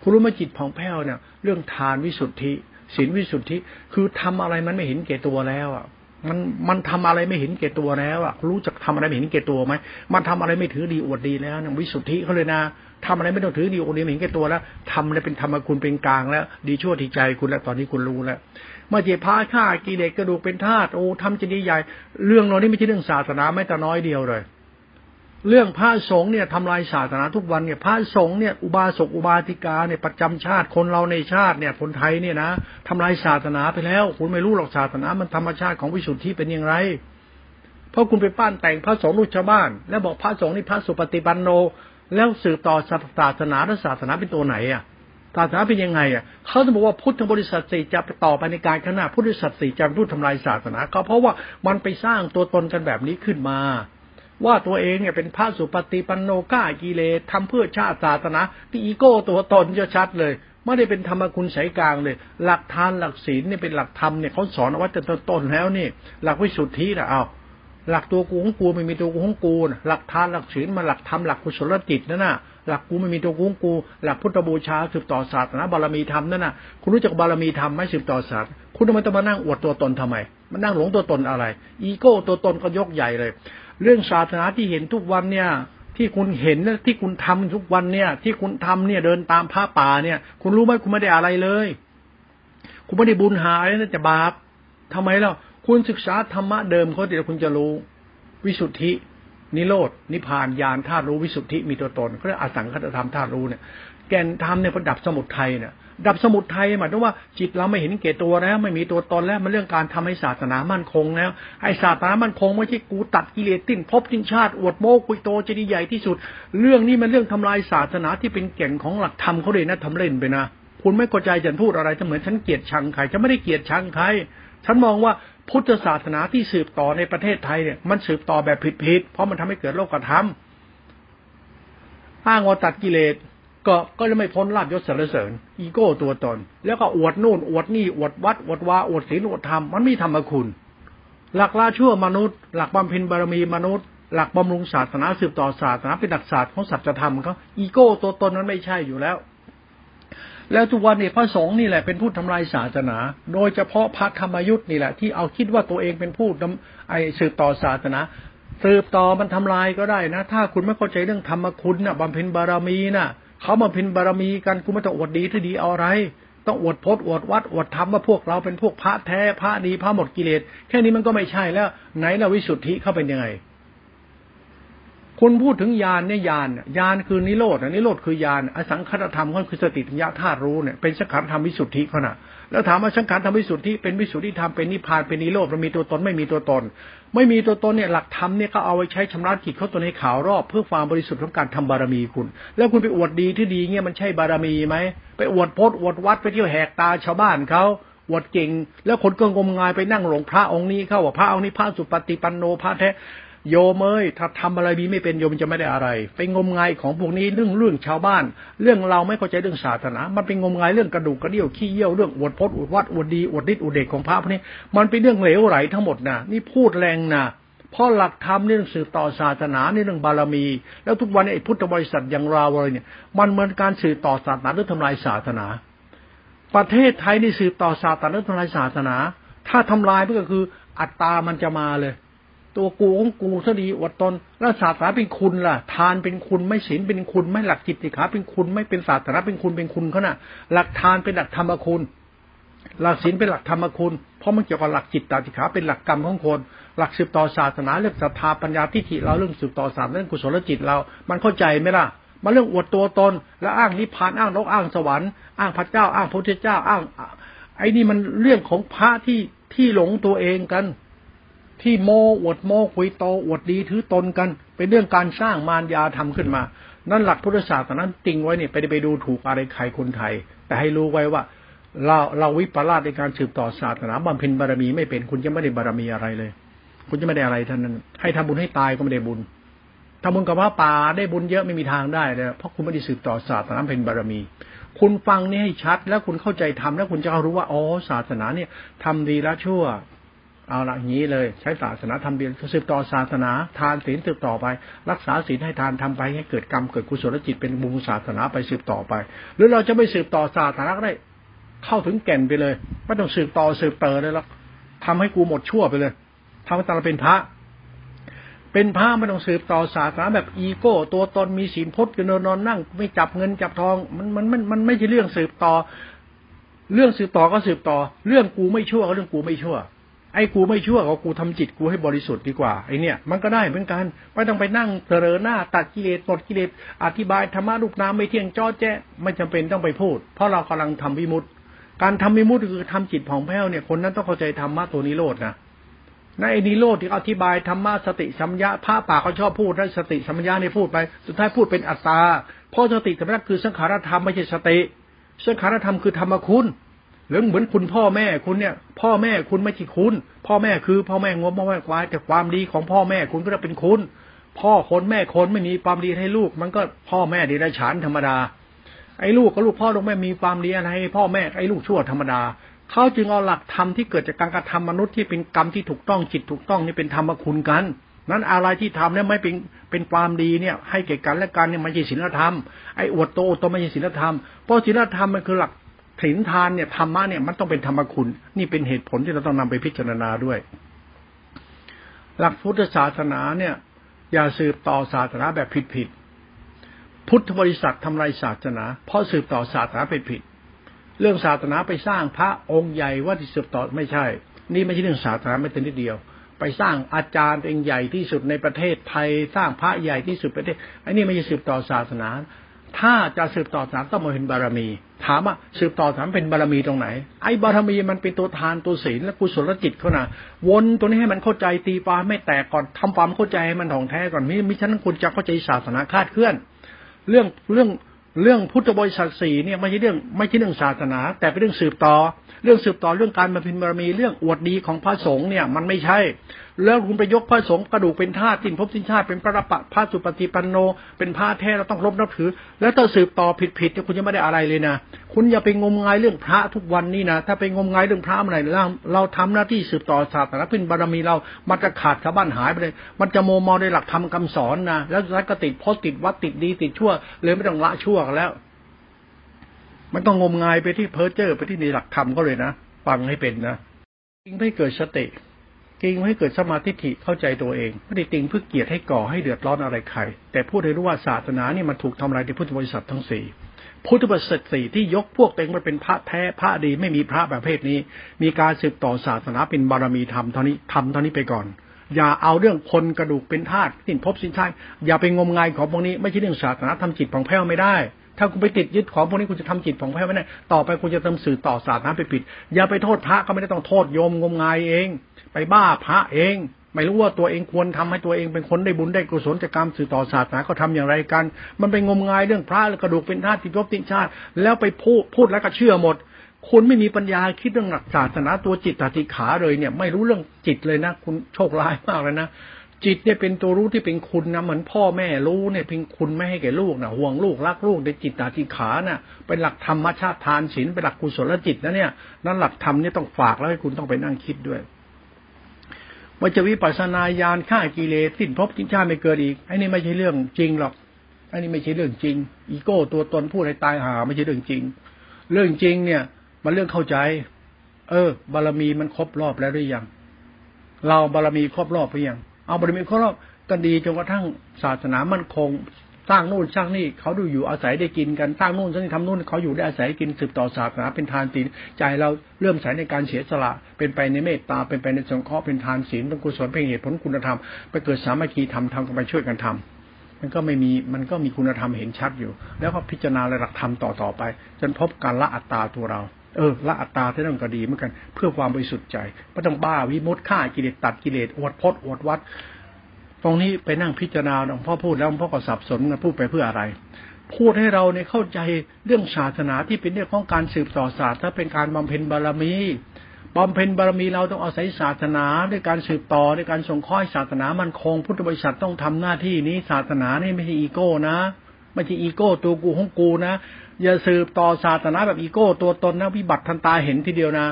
คุณรู้ไหมจิตผ่องแผ้วเนี่ย เรื่องทานวิสุทธิศีลวิสุทธิ คือทำอะไรมันไม่เห็นเก่ตัวแล้วอะ มันมันทำอะไรไม่เห็นเก่ตัวแล้วอะรู้จักทำอะไรไม่เห็นเก่ตัวไหมมันทำอะไรไม่ถือดีอวดดีแล้วนะวิสุทธิเขาเลยนะทำอะไรไม่ต้องถือดีอวดดีไม่เห็นเก่ตัวแล้วทำอะไรเป็นธรรมคุณเป็นกลางแล้ว ดีชั่วที่ใจคุณแล้วตอนนี้คุณรู้แล้วเมื่อเจ็บพาฆ่ากิเลสกระดูกเป็นธาตุโอ้ทำจะดีใหญ่ เรื่องเรานี่ไม่ใช่เรื่องศาสนาไม่แต่น้อยเดียวเลย เรื่องพระสงฆ์เนี่ยทำลายศาสนาทุกวันเนี่ยพระสงฆ์เนี่ยอุบาสกอุบาสิกาเนี่ยประจำชาติคนเราในชาติเนี่ยคนไทยเนี่ยนะทำลายศาสนาไปแล้ว คุณไม่รู้หรอกศาสนามันธรรมชาติของวิสุทธิเป็นอย่างไร เพราะคุณไปปั้นแต่งพระสงฆ์ลูกชาวบ้าน แล้วบอกพระสงฆ์นี่พระสุปฏิปันโน แล้วสืบต่อศาสนาและศาสนาเป็นตัวไหนอะศาสนาเป็นยังไงอะเขาจะบอกว่าพุทธบริษัทสี่จะไปต่อไปในการข้างหน้าพุทธบริษัทสี่จะพูดทำลายศาสนา ก็เพราะว่ามันไปสร้างตัวตนกันแบบนี้ขึ้นมา ว่าตัวเองเนี่ยเป็นพระสุปฏิปันโนก้ากิเลสทำเพื่อชาติศาสนาที่อีโก้ตัวตนจะชัดเลยไม่ได้เป็นธรรมคุณสายกลางเลย หลักทานหลักศีลเนี่ยเป็นหลักธรรมเนี่ยเขาสอนเอาไว้แต่ต้นแล้วนี่ หลักวิสุทธินะเอาหลักตัวกูของกูไม่มีตัวกูของกูหลักทานหลักศีลมาหลักธรรมหลักกุศลจิตนั่นน่ะหลักกูไม่มีตัวกูของกู หลักพุทธบูชาสืบต่อศาสนาบารมีธรรมนั่นน่ะคุณรู้จักบารมีธรรมไหมสืบต่อศาสนาคุณทำไมต้องมานั่งอวดตัวตนทำไมมานั่งหลงตัวตนอะไร อีโก้ตัวตนก็ยกใหญ่เลย เรื่องศาสนาที่เห็นทุกวันเนี่ย ที่คุณเห็นที่คุณทำทุกวันเนี่ย ที่คุณทำเนี่ยเดินตามพระป่าเนี่ย คุณรู้ไหมคุณไม่ได้อะไรเลย คุณไม่ได้บุญหายนะแต่บาปทำไมล่ะคุณศึกษาธรรมะเดิมเขาเดี๋ยวคุณจะรู้ วิสุทธิ นิโรดนิพานญาณธาตุรู้วิสุทธิมีตัวตนเขาเรียกอสังคตธรรมธาตุรู้เนี่ยแก่นธรรมเนี่ยประดับสมุทัยเนี่ย ดับสมุทไทยหมายถึงว่าจิตเราไม่เห็นเกตตัวแล้ว ไม่มีตัวตนแล้วมันเรื่องการทำให้ศาสนามั่นคงแล้วไอ้ศาสนามั่นคงไม่ใช่กูตัดกิเลสติ้นพบทิ้งชาติอวดโม้กุยโตจะดีใหญ่ที่สุด เรื่องนี้มันเรื่องทำลายศาสนาที่เป็นแก่นของหลักธรรมเขาเลยนะทำเล่นไปนะคุณไม่เข้าใจฉันพูดอะไรจะเหมือนฉันเกลียดชังใครฉันไม่ได้เกลียดชังใครฉันมองว่าพุทธศาสนาที่สืบต่อในประเทศไทยเนี่ยมันสืบต่อแบบผิดๆเพราะมันทำให้เกิดโลกธรรมอ้างว่าตัดกิเลส ก็ก็จะไม่พ้นลาบยศสรรเสริญ อีโก้ตัวตน แล้วก็อวดนู่นอวดนี่อวดวัดอวดวาอวดศีลอวดธรรมมันไม่ธรรมคุณ หลักละชั่วมนุษย์ หลักบำเพ็ญบารมีมนุษย์ หลักบำรุงศาสนาสืบต่อศาสนาเป็นหลักศาสตร์ของสัจธรรมเขาอีโก้ตัวตนนั้นไม่ใช่อยู่แล้ว แล้วทุกวันนี้พระสงฆ์นี่แหละเป็นผู้ทำลายศาสนา โดยเฉพาะพระธรรมยุทธ์นี่แหละที่เอาคิดว่าตัวเองเป็นผู้ไอสืบต่อศาสนาสืบต่อมันทำลายก็ได้นะ ถ้าคุณไม่เข้าใจเรื่องธรรมคุณนะ่ะบำเพ็ญบารมีนะ่ะ เขามาพินบารมีกันกูไม่ต้องอวดดีที่ดีเอาอะไร ต้องอวดพจน์อวดวัดอวดธรรมว่าพวกเราเป็นพวกพระแท้พระดีพระหมดกิเลสแค่นี้มันก็ไม่ใช่แล้ว ไหนเราวิสุทธิเข้าเป็นยังไงคุณพูดถึงญาณเนี่ยญาณญาณคือนิโรธนิโรธคือญาณอสังขตธรรมก็คือสติปัญญาธาตุรู้เนี่ยเป็นสังขารธรรมวิสุทธิเขาน่ะแล้วถามว่าสังขารธรรมวิสุทธิเป็นวิสุทธิธรรมเป็นนิพพานเป็นนิโรธมันมีตัวตนไม่มีตัวตน ไม่มีตัวตนเนี่ยหลักธรรมเนี่ยก็เอาไว้ใช้ชำระจิตเขาตัวในขาวรอบ เพื่อความบริสุทธิ์ของการทำบารมีคุณ แล้วคุณไปอวดดีที่ดีเงี้ยมันใช่บารมีไหมไปอวดพจน์อวดวัดไปเที่ยวแหกตาชาวบ้านเขาอวดเก่ง แล้วคนก็งมงายไปนั่งหลงพระองค์นี้เข้าว่าพระองค์นี้พระสุปฏิปันโนพระแท้ โยมเอ้ยถ้าทำอะไรบีไม่เป็นโยมจะไม่ได้อะไร ไปงมงายของพวกนี้เรื่องเรื่องชาวบ้าน เรื่องเราไม่เข้าใจเรื่องศาสนา มันเป็นงมงายเรื่องกระดูกกระเดี่ยวขี้เยี่ยวเรื่องอวดพจน์อวดวัดอวดดีอวดฤทธิ์อวดเดชของพระพวกนี้ มันเป็นเรื่องเหลวไหลทั้งหมดนะนี่พูดแรงนะเพราะหลักธรรมเรื่องสืบต่อศาสนาในเรื่องบารมี แล้วทุกวันไอ้พุทธบริษัทอย่างเราเลยเนี่ย มันเหมือนการสืบต่อศาสนาหรือทำลายศาสนา ประเทศไทยนี่สืบต่อศาสนาหรือทำลายศาสนา ถ้าทำลายก็คืออัตตามันจะมาเลย ตัวกูของกูซะดีอดตน แล้วศาสนาเป็นคุณล่ะ ทานเป็นคุณไม่ศีลเป็นคุณไม่หลักจิตติขาเป็นคุณไม่เป็นศาสนาเป็นคุณเป็นคุณเขาน่ะ หลักทานเป็นหลักธรรมคุณ หลักศีลเป็นหลักธรรมคุณ เพราะมันเกี่ยวกับหลักจิตตติขาเป็นหลักกรรมของคน หลักสืบต่อศาสนาเรื่องศรัทธาปัญญาทิฏฐิเราเรื่องสืบต่อศาสนาเรื่องกุศลจิตเรา มันเข้าใจไหมล่ะมาเรื่องอวดตัวตน แล้วอ้างนิพพานอ้างนกอ้างสวรรค์อ้างพระเจ้าอ้างพระพุทธเจ้าอ้าง ไอ้นี่มันเรื่องของพระที่ที่หลงตัวเองกัน ที่โมอวดโมคุยโตอวดดีถือตนกัน เป็นเรื่องการสร้างมารยาทำขึ้นมา นั่นหลักพุทธศาสนานั้นติงไว้เนี่ยไปไปดูถูกอะไรใครคนไทย แต่ให้รู้ไว้ว่าเราเราวิปลาสในการสืบต่อศาสนาบำเพ็ญบารมีไม่เป็นคุณจะไม่ได้บารมีอะไรเลย คุณจะไม่ได้อะไรท่านนั้น ให้ทำบุญให้ตายก็ไม่ได้บุญทำบุญกับพระป่าได้บุญเยอะไม่มีทางได้เลยเพราะคุณไม่ได้สืบต่อศาสนาเป็นบารมี คุณฟังนี่ให้ชัด แล้วคุณเข้าใจทำแล้วคุณจะรู้ว่าอ๋อศาสนาเนี่ยทำดีละชั่ว เอาละอย่างนี้เลย ใช้ศาสนาทำเบียนสืบต่อศาสนา ทานศีลสืบต่อไป รักษาศีลให้ทานทำไปให้เกิดกรรมเกิดกุศลจิตเป็นบุญศาสนาไปสืบต่อไป หรือเราจะไม่สืบต่อศาสนาก็ได้ เข้าถึงแก่นไปเลยไม่ต้องสืบต่อสืบเตอเลยหรอกทำให้กูหมดชั่วไปเลยทำให้ตาเราเป็นพระ เป็นพระไม่ต้องสืบต่อศาสนาแบบอีโก้ ตัวตนมีศีลพจน์กันนอนนั่ง ไม่จับเงินจับทองมันมันมันมันไม่ใช่เรื่องสืบต่อ เรื่องสืบต่อก็สืบต่อ เรื่องกูไม่ชั่วก็เรื่องกูไม่ชั่ว ไอ้กูไม่ชั่วก็กูทำจิตกูให้บริสุทธิ์ดีกว่าไอ้เนี่ย มันก็ได้เหมือนกันไม่ต้องไปนั่งเสรอหน้า ตัดกิเลสหมดกิเลสอธิบายธรรมะรูปนามไม่เที่ยงจ้อแจ้ไม่จำเป็นต้องไปพูด เพราะเรากำลังทำวิมุตต์การทำวิมุตต์คือทำจิตผ่องแผ้วเนี่ยคนนั้นต้องเข้าใจธรรมะตัวนิโรธนะในไอ้นิโรธที่อธิบายธรรมะสติสัมยาพระป่าเขาชอบพูดได้สติสัมยาเนี่ยพูดไป สุดท้ายพูดเป็นอัตตาเพราะสติสัมยาคือสังขารธรรมไม่ใช่สติสังขารธรรมคือธรรมคุณ หรือเหมือนคุณพ่อแม่คุณเนี่ย พ่อแม่คุณไม่ใช่คุณ พ่อแม่คือ พ่อแม่งบพ่อแม่ควายแต่ความดีของพ่อแม่คุณก็จะเป็นคุณ พ่อคนแม่คนไม่มีความดีให้ลูก มันก็พ่อแม่ดีได้ฉานธรรมดา ไอ้ลูกกับลูกพ่อลูกแม่มีความดีอะไรให้พ่อแม่ไอ้ลูกชั่วธรรมดาเขาจึงเอาหลักธรรมที่เกิดจากการกระทำมนุษย์ที่เป็นกรรมที่ถูกต้องจิตถูกต้องนี่เป็นธรรมคุณกันนั้นอะไรที่ทำเนี่ยไม่เป็นเป็นความดีเนี่ยให้แก่กันและกันเนี่ยไม่ใช่ศีลธรรมไอ้อวดโตโตไม่ใช่ศีลธรรมเพราะศีลธรรมมันคือหลัก ศีลทานเนี่ยธรรมะเนี่ยมันต้องเป็นธรรมคุณ นี่เป็นเหตุผลที่เราต้องนำไปพิจารณาด้วย หลักพุทธศาสนาเนี่ย อย่าสืบต่อศาสนาแบบผิดผิดพุทธบริษัททำลายศาสนา เพราะสืบต่อศาสนาไปผิด เรื่องศาสนาไปสร้างพระองค์ใหญ่ว่าที่สืบต่อไม่ใช่ นี่ไม่ใช่เรื่องศาสนาไม่เป็นนิดเดียว ไปสร้างอาจารย์เองใหญ่ที่สุดในประเทศไทย สร้างพระใหญ่ที่สุดประเทศอันนี้ไม่ใช่สืบต่อศาสนา ถ้าจะสืบต่อศาสนาต้องมาเป็นบารมี ถามว่าสืบต่อสามเป็นบารมีตรงไหน ไอ้บารมีมันเป็นตัวทานตัวศีลและกุศลจิตเขานะวนตัวนี้ให้มันเข้าใจตีปลาไม่แตกก่อนทำความเข้าใจให้มันถ่องแท้ก่อนมิมิฉะนั้นคุณจะเข้าใจศาสนาคาดเคลื่อน เรื่องเรื่องเรื่องพุทธบริษัทสี่เนี่ยไม่ใช่เรื่องไม่ใช่เรื่องศาสนา แต่เป็นเรื่องสืบต่อ เรื่องสืบต่อเรื่องการมาพินบารมีเรื่องอวดดีของพระสงฆ์เนี่ยมันไม่ใช่แล้วคุณไปยกพระสงฆ์กระดูกเป็นธาตุสิ้นภพสิ้นชาติเป็นพระปะพระสุปฏิปันโน เป็นพระแท้เราต้องรบนับถือ แล้วถ้าสืบต่อผิดๆเนี่ยคุณจะไม่ได้อะไรเลยนะคุณอย่าไปงมงายเรื่องพระทุกวันนี้นะถ้าไปงมงายเรื่องพระเมื่อไหร่เราเราทำหน้าที่สืบต่อศาสนาเป็นบารมีเรามันจะขาดสะบั้นหายไปเลย มันจะโมมอในหลักธรรมคำสอนนะแล้วสุดท้ายก็ติดพจติดวัดติดดีติดชั่ว เลยไม่ต้องละชั่วกันแล้ว มันต้องงมงายไปที่เพ้อเจ้อไปที่ในหลักธรรมก็เลยนะฟังให้เป็นนะจึงไม่เกิดสติ ติงให้เกิดสมาธิเข้าใจตัวเองไม่ได้ติงเพื่อเกียรติให้ก่อให้เดือดร้อนอะไรใคร แต่พูดให้รู้ว่าศาสนาเนี่ยมันถูกทำลายในพุทธบริษัททั้งสี่พุทธบริษัทสี่ที่ยกพวกเต็งมาเป็นพระแท้พระดีไม่มีพระประเภทนี้ มีการสืบต่อศาสนาเป็นบารมีธรรมเท่านี้ทำเท่านี้ไปก่อน อย่าเอาเรื่องคนกระดูกเป็นธาตุสิ้นพบสิ้นชาติอย่าไปงมงายของพวกนี้ไม่ใช่เรื่องศาสนาทำจิตของแพ้วไม่ได้ถ้าคุณไปติดยึดของพวกนี้คุณจะทำจิตของแพ้วไม่ได้ต่อไปคุณจะทำสื่อต่อศาสนาไปปิด อย่าไปโทษพระก็ไม่ได้ต้องโทษโยมงมงายเอง ไปบ้าพระเอง ไม่รู้ว่าตัวเองควรทำให้ตัวเองเป็นคนได้บุญได้กุศลจากกรรมสื่อต่อศาสนาเขาทาอย่างไรกัน มันไปงมงายเรื่องพระกระดูกเป็นธาตุติดรบติชาติ แล้วไปพูดพูดแล้วก็เชื่อหมดคุณไม่มีปัญญาคิดเรื่องหลักศาสนาตัวจิตตติขาเลยเนี่ย ไม่รู้เรื่องจิตเลยนะ คุณโชคร้ายมากเลยนะจิตเนี่ยเป็นตัวรู้ที่เป็นคุณนะเหมือนพ่อแม่รู้เนี่ยเป็นคุณไม่ให้แก่ลูกนะห่วงลูกรักลูกในจิตตติขานะ่ะเป็นหลักธรรมชาติทานศีลเป็นหลักกุศลจิตนะเนี่ย นั่นหลักธรรมเนี่ยต้องฝากแล้วให้คุณต้องไปนั่งคิดด้วย ว่าจะวิปัสนาญาณฆ่ากิเลสสิ้นภพสิ้นชาติไม่เกิดอีกไอ้นี่ไม่ใช่เรื่องจริงหรอกไอ้นี่ไม่ใช่เรื่องจริง อีโก้ตัวตนพูดให้ตายหา ไม่ใช่เรื่องจริง เรื่องจริงเนี่ย มันเรื่องเข้าใจ เออ บารมีมันครบรอบแล้วหรือยัง เราบารมีครบรอบหรือยัง เอาบารมีครบรอบก็ดีจนกระทั่งศาสนามั่นคง สร้างนู่นสร้างนี่เขาดูอยู่อาศัยได้กินกันสร้างนู่นสร้างนี่ทำนู่นเขาอยู่ได้อาศัยกินสืบต่อศาสนาเป็นทานศีลใจเราเริ่มใส่ในการเสียสละ เป็นไปในเมตตาเป็นไปในสงเคราะห์เป็นทานศีลเป็นกุศลเป็นเหตุผลคุณธรรมไปเกิดสามัคคีทำทำกันไปช่วยกันทำมันก็ไม่มีมันก็มีคุณธรรมเห็นชัดอยู่ แล้วก็พิจารณาหลักธรรมต่อต่อไป จนพบการละอัตตาตัวเราเออละอัตตาที่นั่นก็ดีเหมือนกัน เพื่อความบริสุทธิ์ใจไม่ต้องบ้าวิมุตต์ฆ่ากิเลสตัดกิเลสอวดพจน์อวดวัด ตรงนี้ไปนั่งพิจารณาหลวงพ่อพูดแล้วหลวงพ่อก็สับสนพูดไปเพื่ออะไร พูดให้เราเนี่ยเข้าใจเรื่องศาสนาที่เป็นเรื่องของการสืบต่อศาสตร์ถ้าเป็นการบำเพ็ญบารมีบำเพ็ญบารมีเราต้องอาศัยศาสนาด้วยการสืบต่อด้วยการส่งข้อยศาสนามันคงพุทธบริษัทต้องทำหน้าที่นี้ศาสนานี่ไม่ใช่อีโก้นะไม่ใช่อีโก้ตัวกูของกูนะ อย่าสืบต่อศาสนาแบบอีโก้ตัวตนนะวิบัติทันตาเห็นทีเดียวนะ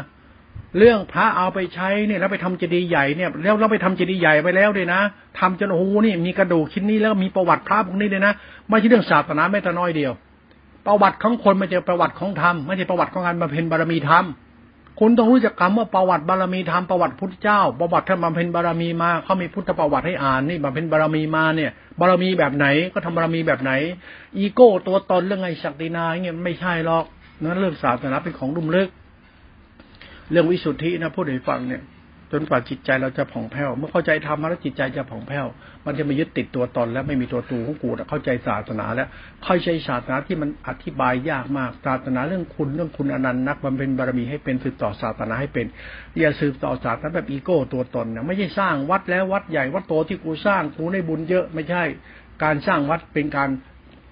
เรื่องพระเอาไปใช้เนี่ยแล้วไปทำเจดีย์ใหญ่เนี่ย แล้วเราไปทำเจดีย์ใหญ่ไปแล้วเลยนะทำจนโอ้โหนี่มีกระดูกชิ้นนี้แล้วมีประวัติพระพวกนี้เลยนะไม่ใช่เรื่องศาสนาแม้แต่น้อยเดียว ประวัติของคนไม่ใช่ประวัติของธรรมไม่ใช่ประวัติของการบำเพ็ญบารมีธรรมคุณต้องรู้จักคำว่าประวัติบารมีธรรมประวัติพุทธเจ้า ประวัติท่านบำเพ็ญบารมีมาเขามีพุทธประวัติให้อ่านนี่บำเพ็ญบารมีมาเนี่ย บารมีแบบไหนก็ทำบารมีแบบไหน อีโก้ตัวตนเรื่องไงศักดินาเนี่ยไม่ใช่หรอกนั่นเรื่องศาสนาเป็นของลุ่มลึก เรื่องวิสุทธินะพูดให้ฟังเนี่ยจนกว่าจิตใจเราจะผ่องแผ้ว เมื่อเข้าใจธรรมแล้วจิตใจจะผ่องแผ้ว มันจะไม่ยึดติดตัวตนแล้วไม่มีตัวตูของกูเข้าใจศาสนาแล้ว เข้าใจศาสนาที่มันอธิบายยากมาก ศาสนาเรื่องคุณเรื่องคุณอนันต์นักบำเพ็ญบารมีให้เป็นสืบต่อศาสนาให้เป็น อย่าสืบต่อศาสนาแบบอีโก้ตัวตนนะไม่ใช่สร้างวัดแล้ววัดใหญ่วัดโตที่กูสร้างกูได้บุญเยอะไม่ใช่ การสร้างวัดเป็นการ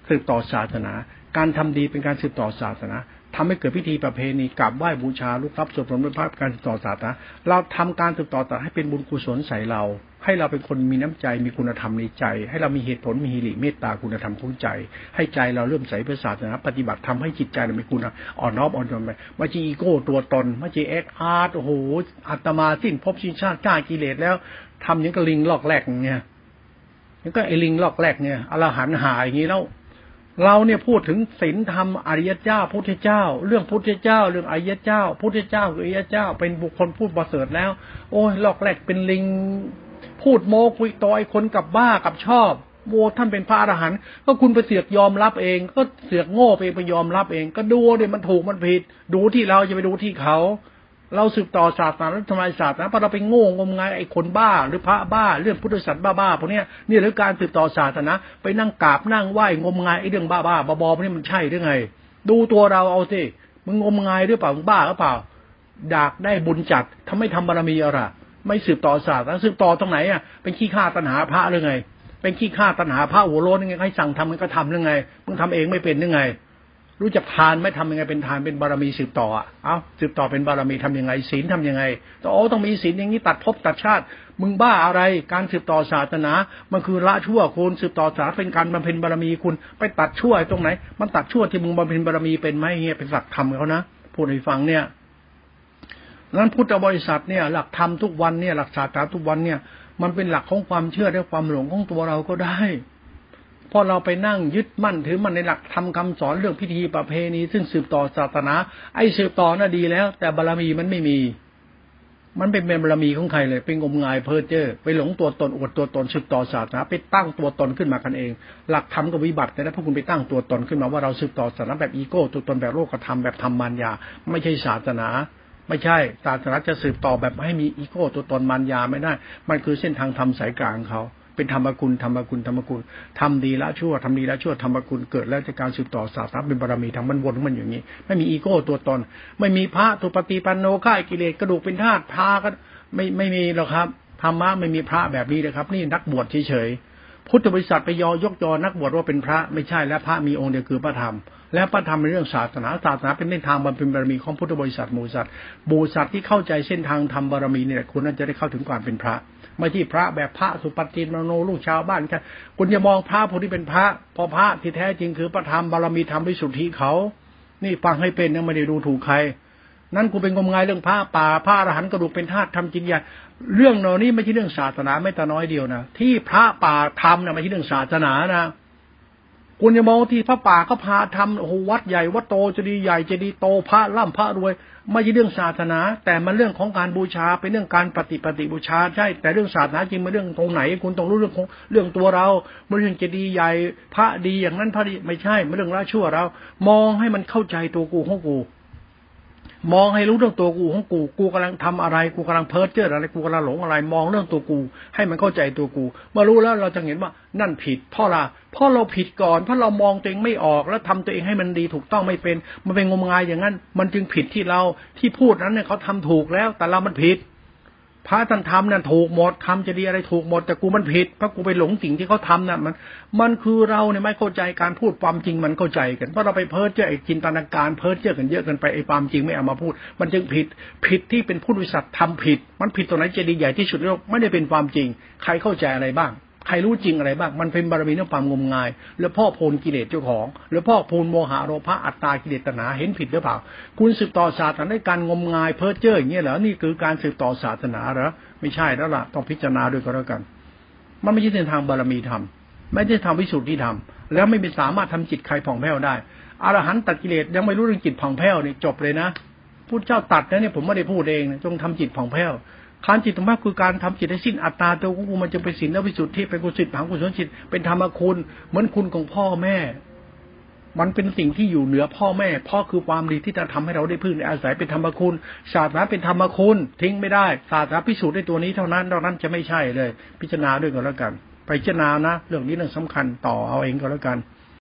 สืบต่อศาสนา การทำดีเป็นการสืบต่อศาสนา ทำให้เกิดพิธีประเพณีกราบไหว้บูชาลูกรับสวดมนต์พระการติดต่อศาสนาเราทำการติดต่อศาสนาให้เป็นบุญกุศลใส่เรา ให้เราเป็นคนมีน้ำใจมีคุณธรรมในใจ ให้เรามีเหตุผลมีฮิริเมตตาคุณธรรมของใจ ให้ใจเราเริ่มใส่พระศาสนาปฏิบัติทำให้จิตใจเรามีคุณอ่อนน้อมอ่อนโยนไปม่ใช่อีโก้ตัวตนม่ใช่เอ็กอาร์ตโอ้โหอัตมาสิ้นภพสิ้นชาติกล้ากิเลสแล้วทำอย่างกระลิงลอกแรกเนี่ยนี่ก็ไอลิงลอกแรกเนี่ยอรหันหายอย่างนี้แล้ว เราเนี่ยพูดถึงศีลธรรมอริยเจ้าพุทธเจ้า เรื่องพุทธเจ้า เรื่องอริยเจ้า พุทธเจ้าคืออริยเจ้า เป็นบุคคลพูดประเสริฐแล้ว โอ้ยลอกแรกเป็นลิง พูดโมคุยต่อยคนกับบ้ากับชอบโมท่านเป็นพระอรหันต์ก็คุณไปเสือกยอมรับเอง ก็เสือกโง่ไปไปยอมรับเอง ก็ดูเดี๋ยมันถูกมันผิด ดูที่เราจะไปดูที่เขา เราสืบต่อศาสนาแล้วทำไมศาสนาพอเราไปโง่งมงายไอ้คนบ้า หรือพระบ้าเรื่องพุทธศาสนาบ้าๆพวกนี้นี่หรือการสืบต่อศาสนาไปนั่งกราบนั่งไหว้งมงายไอ้เรื่องบ้าบ้าบอๆพวกนี้มันใช่หรือไง ดูตัวเราเอาสิมึงงมงายหรือเปล่ามึงบ้าหรือเปล่าดากได้บุญจัดทำไม่ทำบารมีอะไรไม่สืบต่อศาสนาสืบต่อตรงไหนอะเป็นขี้ข้าตัณหาพระหรือไง เป็นขี้ข้าตัณหาพระหัวโลนยังไงให้สั่งทำมันก็ทำหรือไงมึงทำเองไม่เป็นหรือไง รู้จักทานไม่ทำยังไงเป็นทานเป็นบารมีสืบต่อเอ้าสืบต่อเป็นบารมีทํำยังไงศีลทํำยังไงต้องโอ้ต้องมีศีลอย่างนี้ตัดภพตัดชาติ มึงบ้าอะไร การสืบต่อศาสนา มันคือละชั่วคุณสืบต่อศาสนาเป็นการบำเพ็ญบารมีคุณไปตัดชั่วตรงไหน มันตัดชั่วที่มึงบำเพ็ญบารมีเป็นไหมเงี้ยเป็นหลักธรรมเขานะพูดให้ฟังเนี่ยนั้นพุทธบริษัทเนี่ย หลักธรรมทุกวันเนี่ยหลักศาสนาทุกวันเนี่ย มันเป็นหลักของความเชื่อและความหลงของตัวเราก็ได้ พอเราไปนั่งยึดมั่นถือมันในหลักทำคำสอนเรื่องพิธีประเพณีซึ่งสืบต่อศาสนา ไอ้สืบต่อน่ะดีแล้ว แต่บารมีมันไม่มี มันเป็นบารมีของใครเลยเป็นงมงายเพ้อเจ้อไปหลงตัวตนอวดตัวตนสืบต่อศาสนาไปตั้งตัวตนขึ้นมากันเอง หลักธรรมกับวิบัตินะพวกคุณไปตั้งตัวตนขึ้นมาว่าเราสืบต่อศาสนาแบบอีโก้ตัวตนแบบโลกธรรมแบบธรรมมารยา ไม่ใช่ศาสนาไม่ใช่ศาสนาจะสืบต่อแบบให้มีอีโก้ตัวตนมารยาไม่ได้ มันคือเส้นทางธรรมสายกลางเขา เป็นธรรมกุลธรรมกุลธรรมกุลทำดีละชั่วทำดีละชั่วธรรมกุลเกิดแล้วจากการสืบต่อศาสนาเป็นบารมีทำมันวนมันอย่างนี้ ไม่มีอีโก้ตัวตน ไม่มีพระตุปฏิปันโนข่ายกิเลสกระดูกเป็นธาตุพาก็ไม่ไม่มีหรอกครับธรรมะไม่มีพระแบบนี้เลยครับ นี่นักบวชเฉยๆพุทธบริษัทไปยอยกยอนักบวชว่าเป็นพระไม่ใช่และพระมีองค์เดียวคือพระธรรม และพระธรรมเป็นเรื่องศาสนาศาสนาเป็นเส้นทางบรรเป็นบารมีของพุทธบริษัทมูสัตว์บูสัตว์ที่เข้าใจเส้นทางธรรมบารมีเนี่ยคุณน่าจะได้เข้าถึงความเป็นพระ ไม่ที่พระแบบพระสุปฏิมโนลูกชาวบ้านกันคุณจะมองพระผู้ที่เป็นพระ พอพระที่แท้จริงคือประธรรมบารมีธรรมวิสุทธิเขา นี่ฟังให้เป็นนะไม่ได้ดูถูกใคร นั่นกูเป็นงมงายเรื่องพระป่าพระอรหันต์กระดูกเป็นธาตุทำจริงอย่างเรื่องเหล่านี้ไม่ใช่เรื่องศาสนาไม่แต่น้อยเดียวนะที่พระป่าทำนะไม่ใช่เรื่องศาสนานะ คุณจะมองที่พระป่าก็พาทำโอ้โหวัดใหญ่วัดโตจะดีใหญ่จะดีโตพระล่ำพระรวย ไม่ใช่เรื่องศาสนา แต่มันเรื่องของการบูชาเป็นเรื่องการปฏิปฏิบูชาใช่แต่เรื่องศาสนาจริงมันเรื่องตรงไหน คุณต้องรู้เรื่องของเรื่องตัวเราไม่เรื่องจะดีใหญ่พระดีอย่างนั้นพระดีไม่ใช่ไม่เรื่องละชั่วเรา มองให้มันเข้าใจตัวกูของกู มองให้รู้เรื่องตัวกูของกู กูกำลังทำอะไร กูกำลังเพ้อเจ้ออะไร กูกำลังหลงอะไร มองเรื่องตัวกู ให้มันเข้าใจตัวกู เมื่อรู้แล้วเราจะเห็นว่านั่นผิด เพราะอะไรเพราะเราผิดก่อน เพราะเรามองตัวเองไม่ออกแล้วทำตัวเองให้มันดีถูกต้องไม่เป็น มันเป็นงมงายอย่างนั้น มันจึงผิดที่เราที่พูดนั้นเนี่ยเขาทำถูกแล้ว แต่เรามันผิด พระท่านทำนั่นถูกหมดทำจะดีอะไรถูกหมดแต่กูมันผิดเพราะกูไปหลงสิ่งที่เขาทำน่ะมัน มันคือเราเนี่ยไม่เข้าใจการพูดความจริงมันเข้าใจกันเพราะเราไปเพ้อเจ้อไอ้จินตนาการเพ้อเจ้อกันเยอะกันไปไอ้ความจริงไม่เอามาพูด มันจึงผิดผิดที่เป็นผู้วิสัชทำผิด มันผิดตรงไหนจะดีใหญ่ที่สุดโลกไม่ได้เป็นความจริง ใครเข้าใจอะไรบ้าง ใครรู้จริงอะไรบ้าง มันเป็นบารมีเรื่องความงมงาย แล้วพ่อโพลกิเลสเจ้าของ แล้วพ่อโพลโมหะโรภะอัตตากิเลสตนาเห็นผิดหรือเปล่า คุณสืบต่อศาสนาในการงมงายเพ้อเจ้ออย่างเงี้ยเหรอ นี่คือการสืบต่อศาสนาเหรอ ไม่ใช่แล้วล่ะ ต้องพิจารณาด้วยก็แล้วกัน มันไม่ใช่เส้นทางบารมีธรรม ไม่ใช่ทำวิสุทธิธรรม แล้วไม่สามารถทำจิตใครผ่องแผ้วได้ อรหันต์ตัดกิเลสยังไม่รู้เรื่องจิตผ่องแผ้วนี่จบเลยนะพุทธเจ้าตัดนะเนี่ยผมไม่ได้พูดเอง จงทำจิตผ่องแผ้ว การจิตธรรมะคือการทำจิตให้สิ้นอัตตาตัวของกูมันจะเป็นศีลและวิสุทธิเป็นกุศลผังกุศลจิต เป็นธรรมคุณ เหมือนคุณของพ่อแม่ มันเป็นสิ่งที่อยู่เหนือพ่อแม่ พ่อคือความดีที่จะทำให้เราได้พึ่งอาศัยเป็นธรรมคุณ ศาสนาเป็นธรรมคุณ ทิ้งไม่ได้ ศาสนาพิสูจน์ได้ตัวนี้เท่านั้นนอกนั้นจะไม่ใช่เลย พิจารณาด้วยกันแล้วกัน ไปพิจารณานะ เรื่องนี้เรื่องสำคัญต่อเอาเองก็แล้วกัน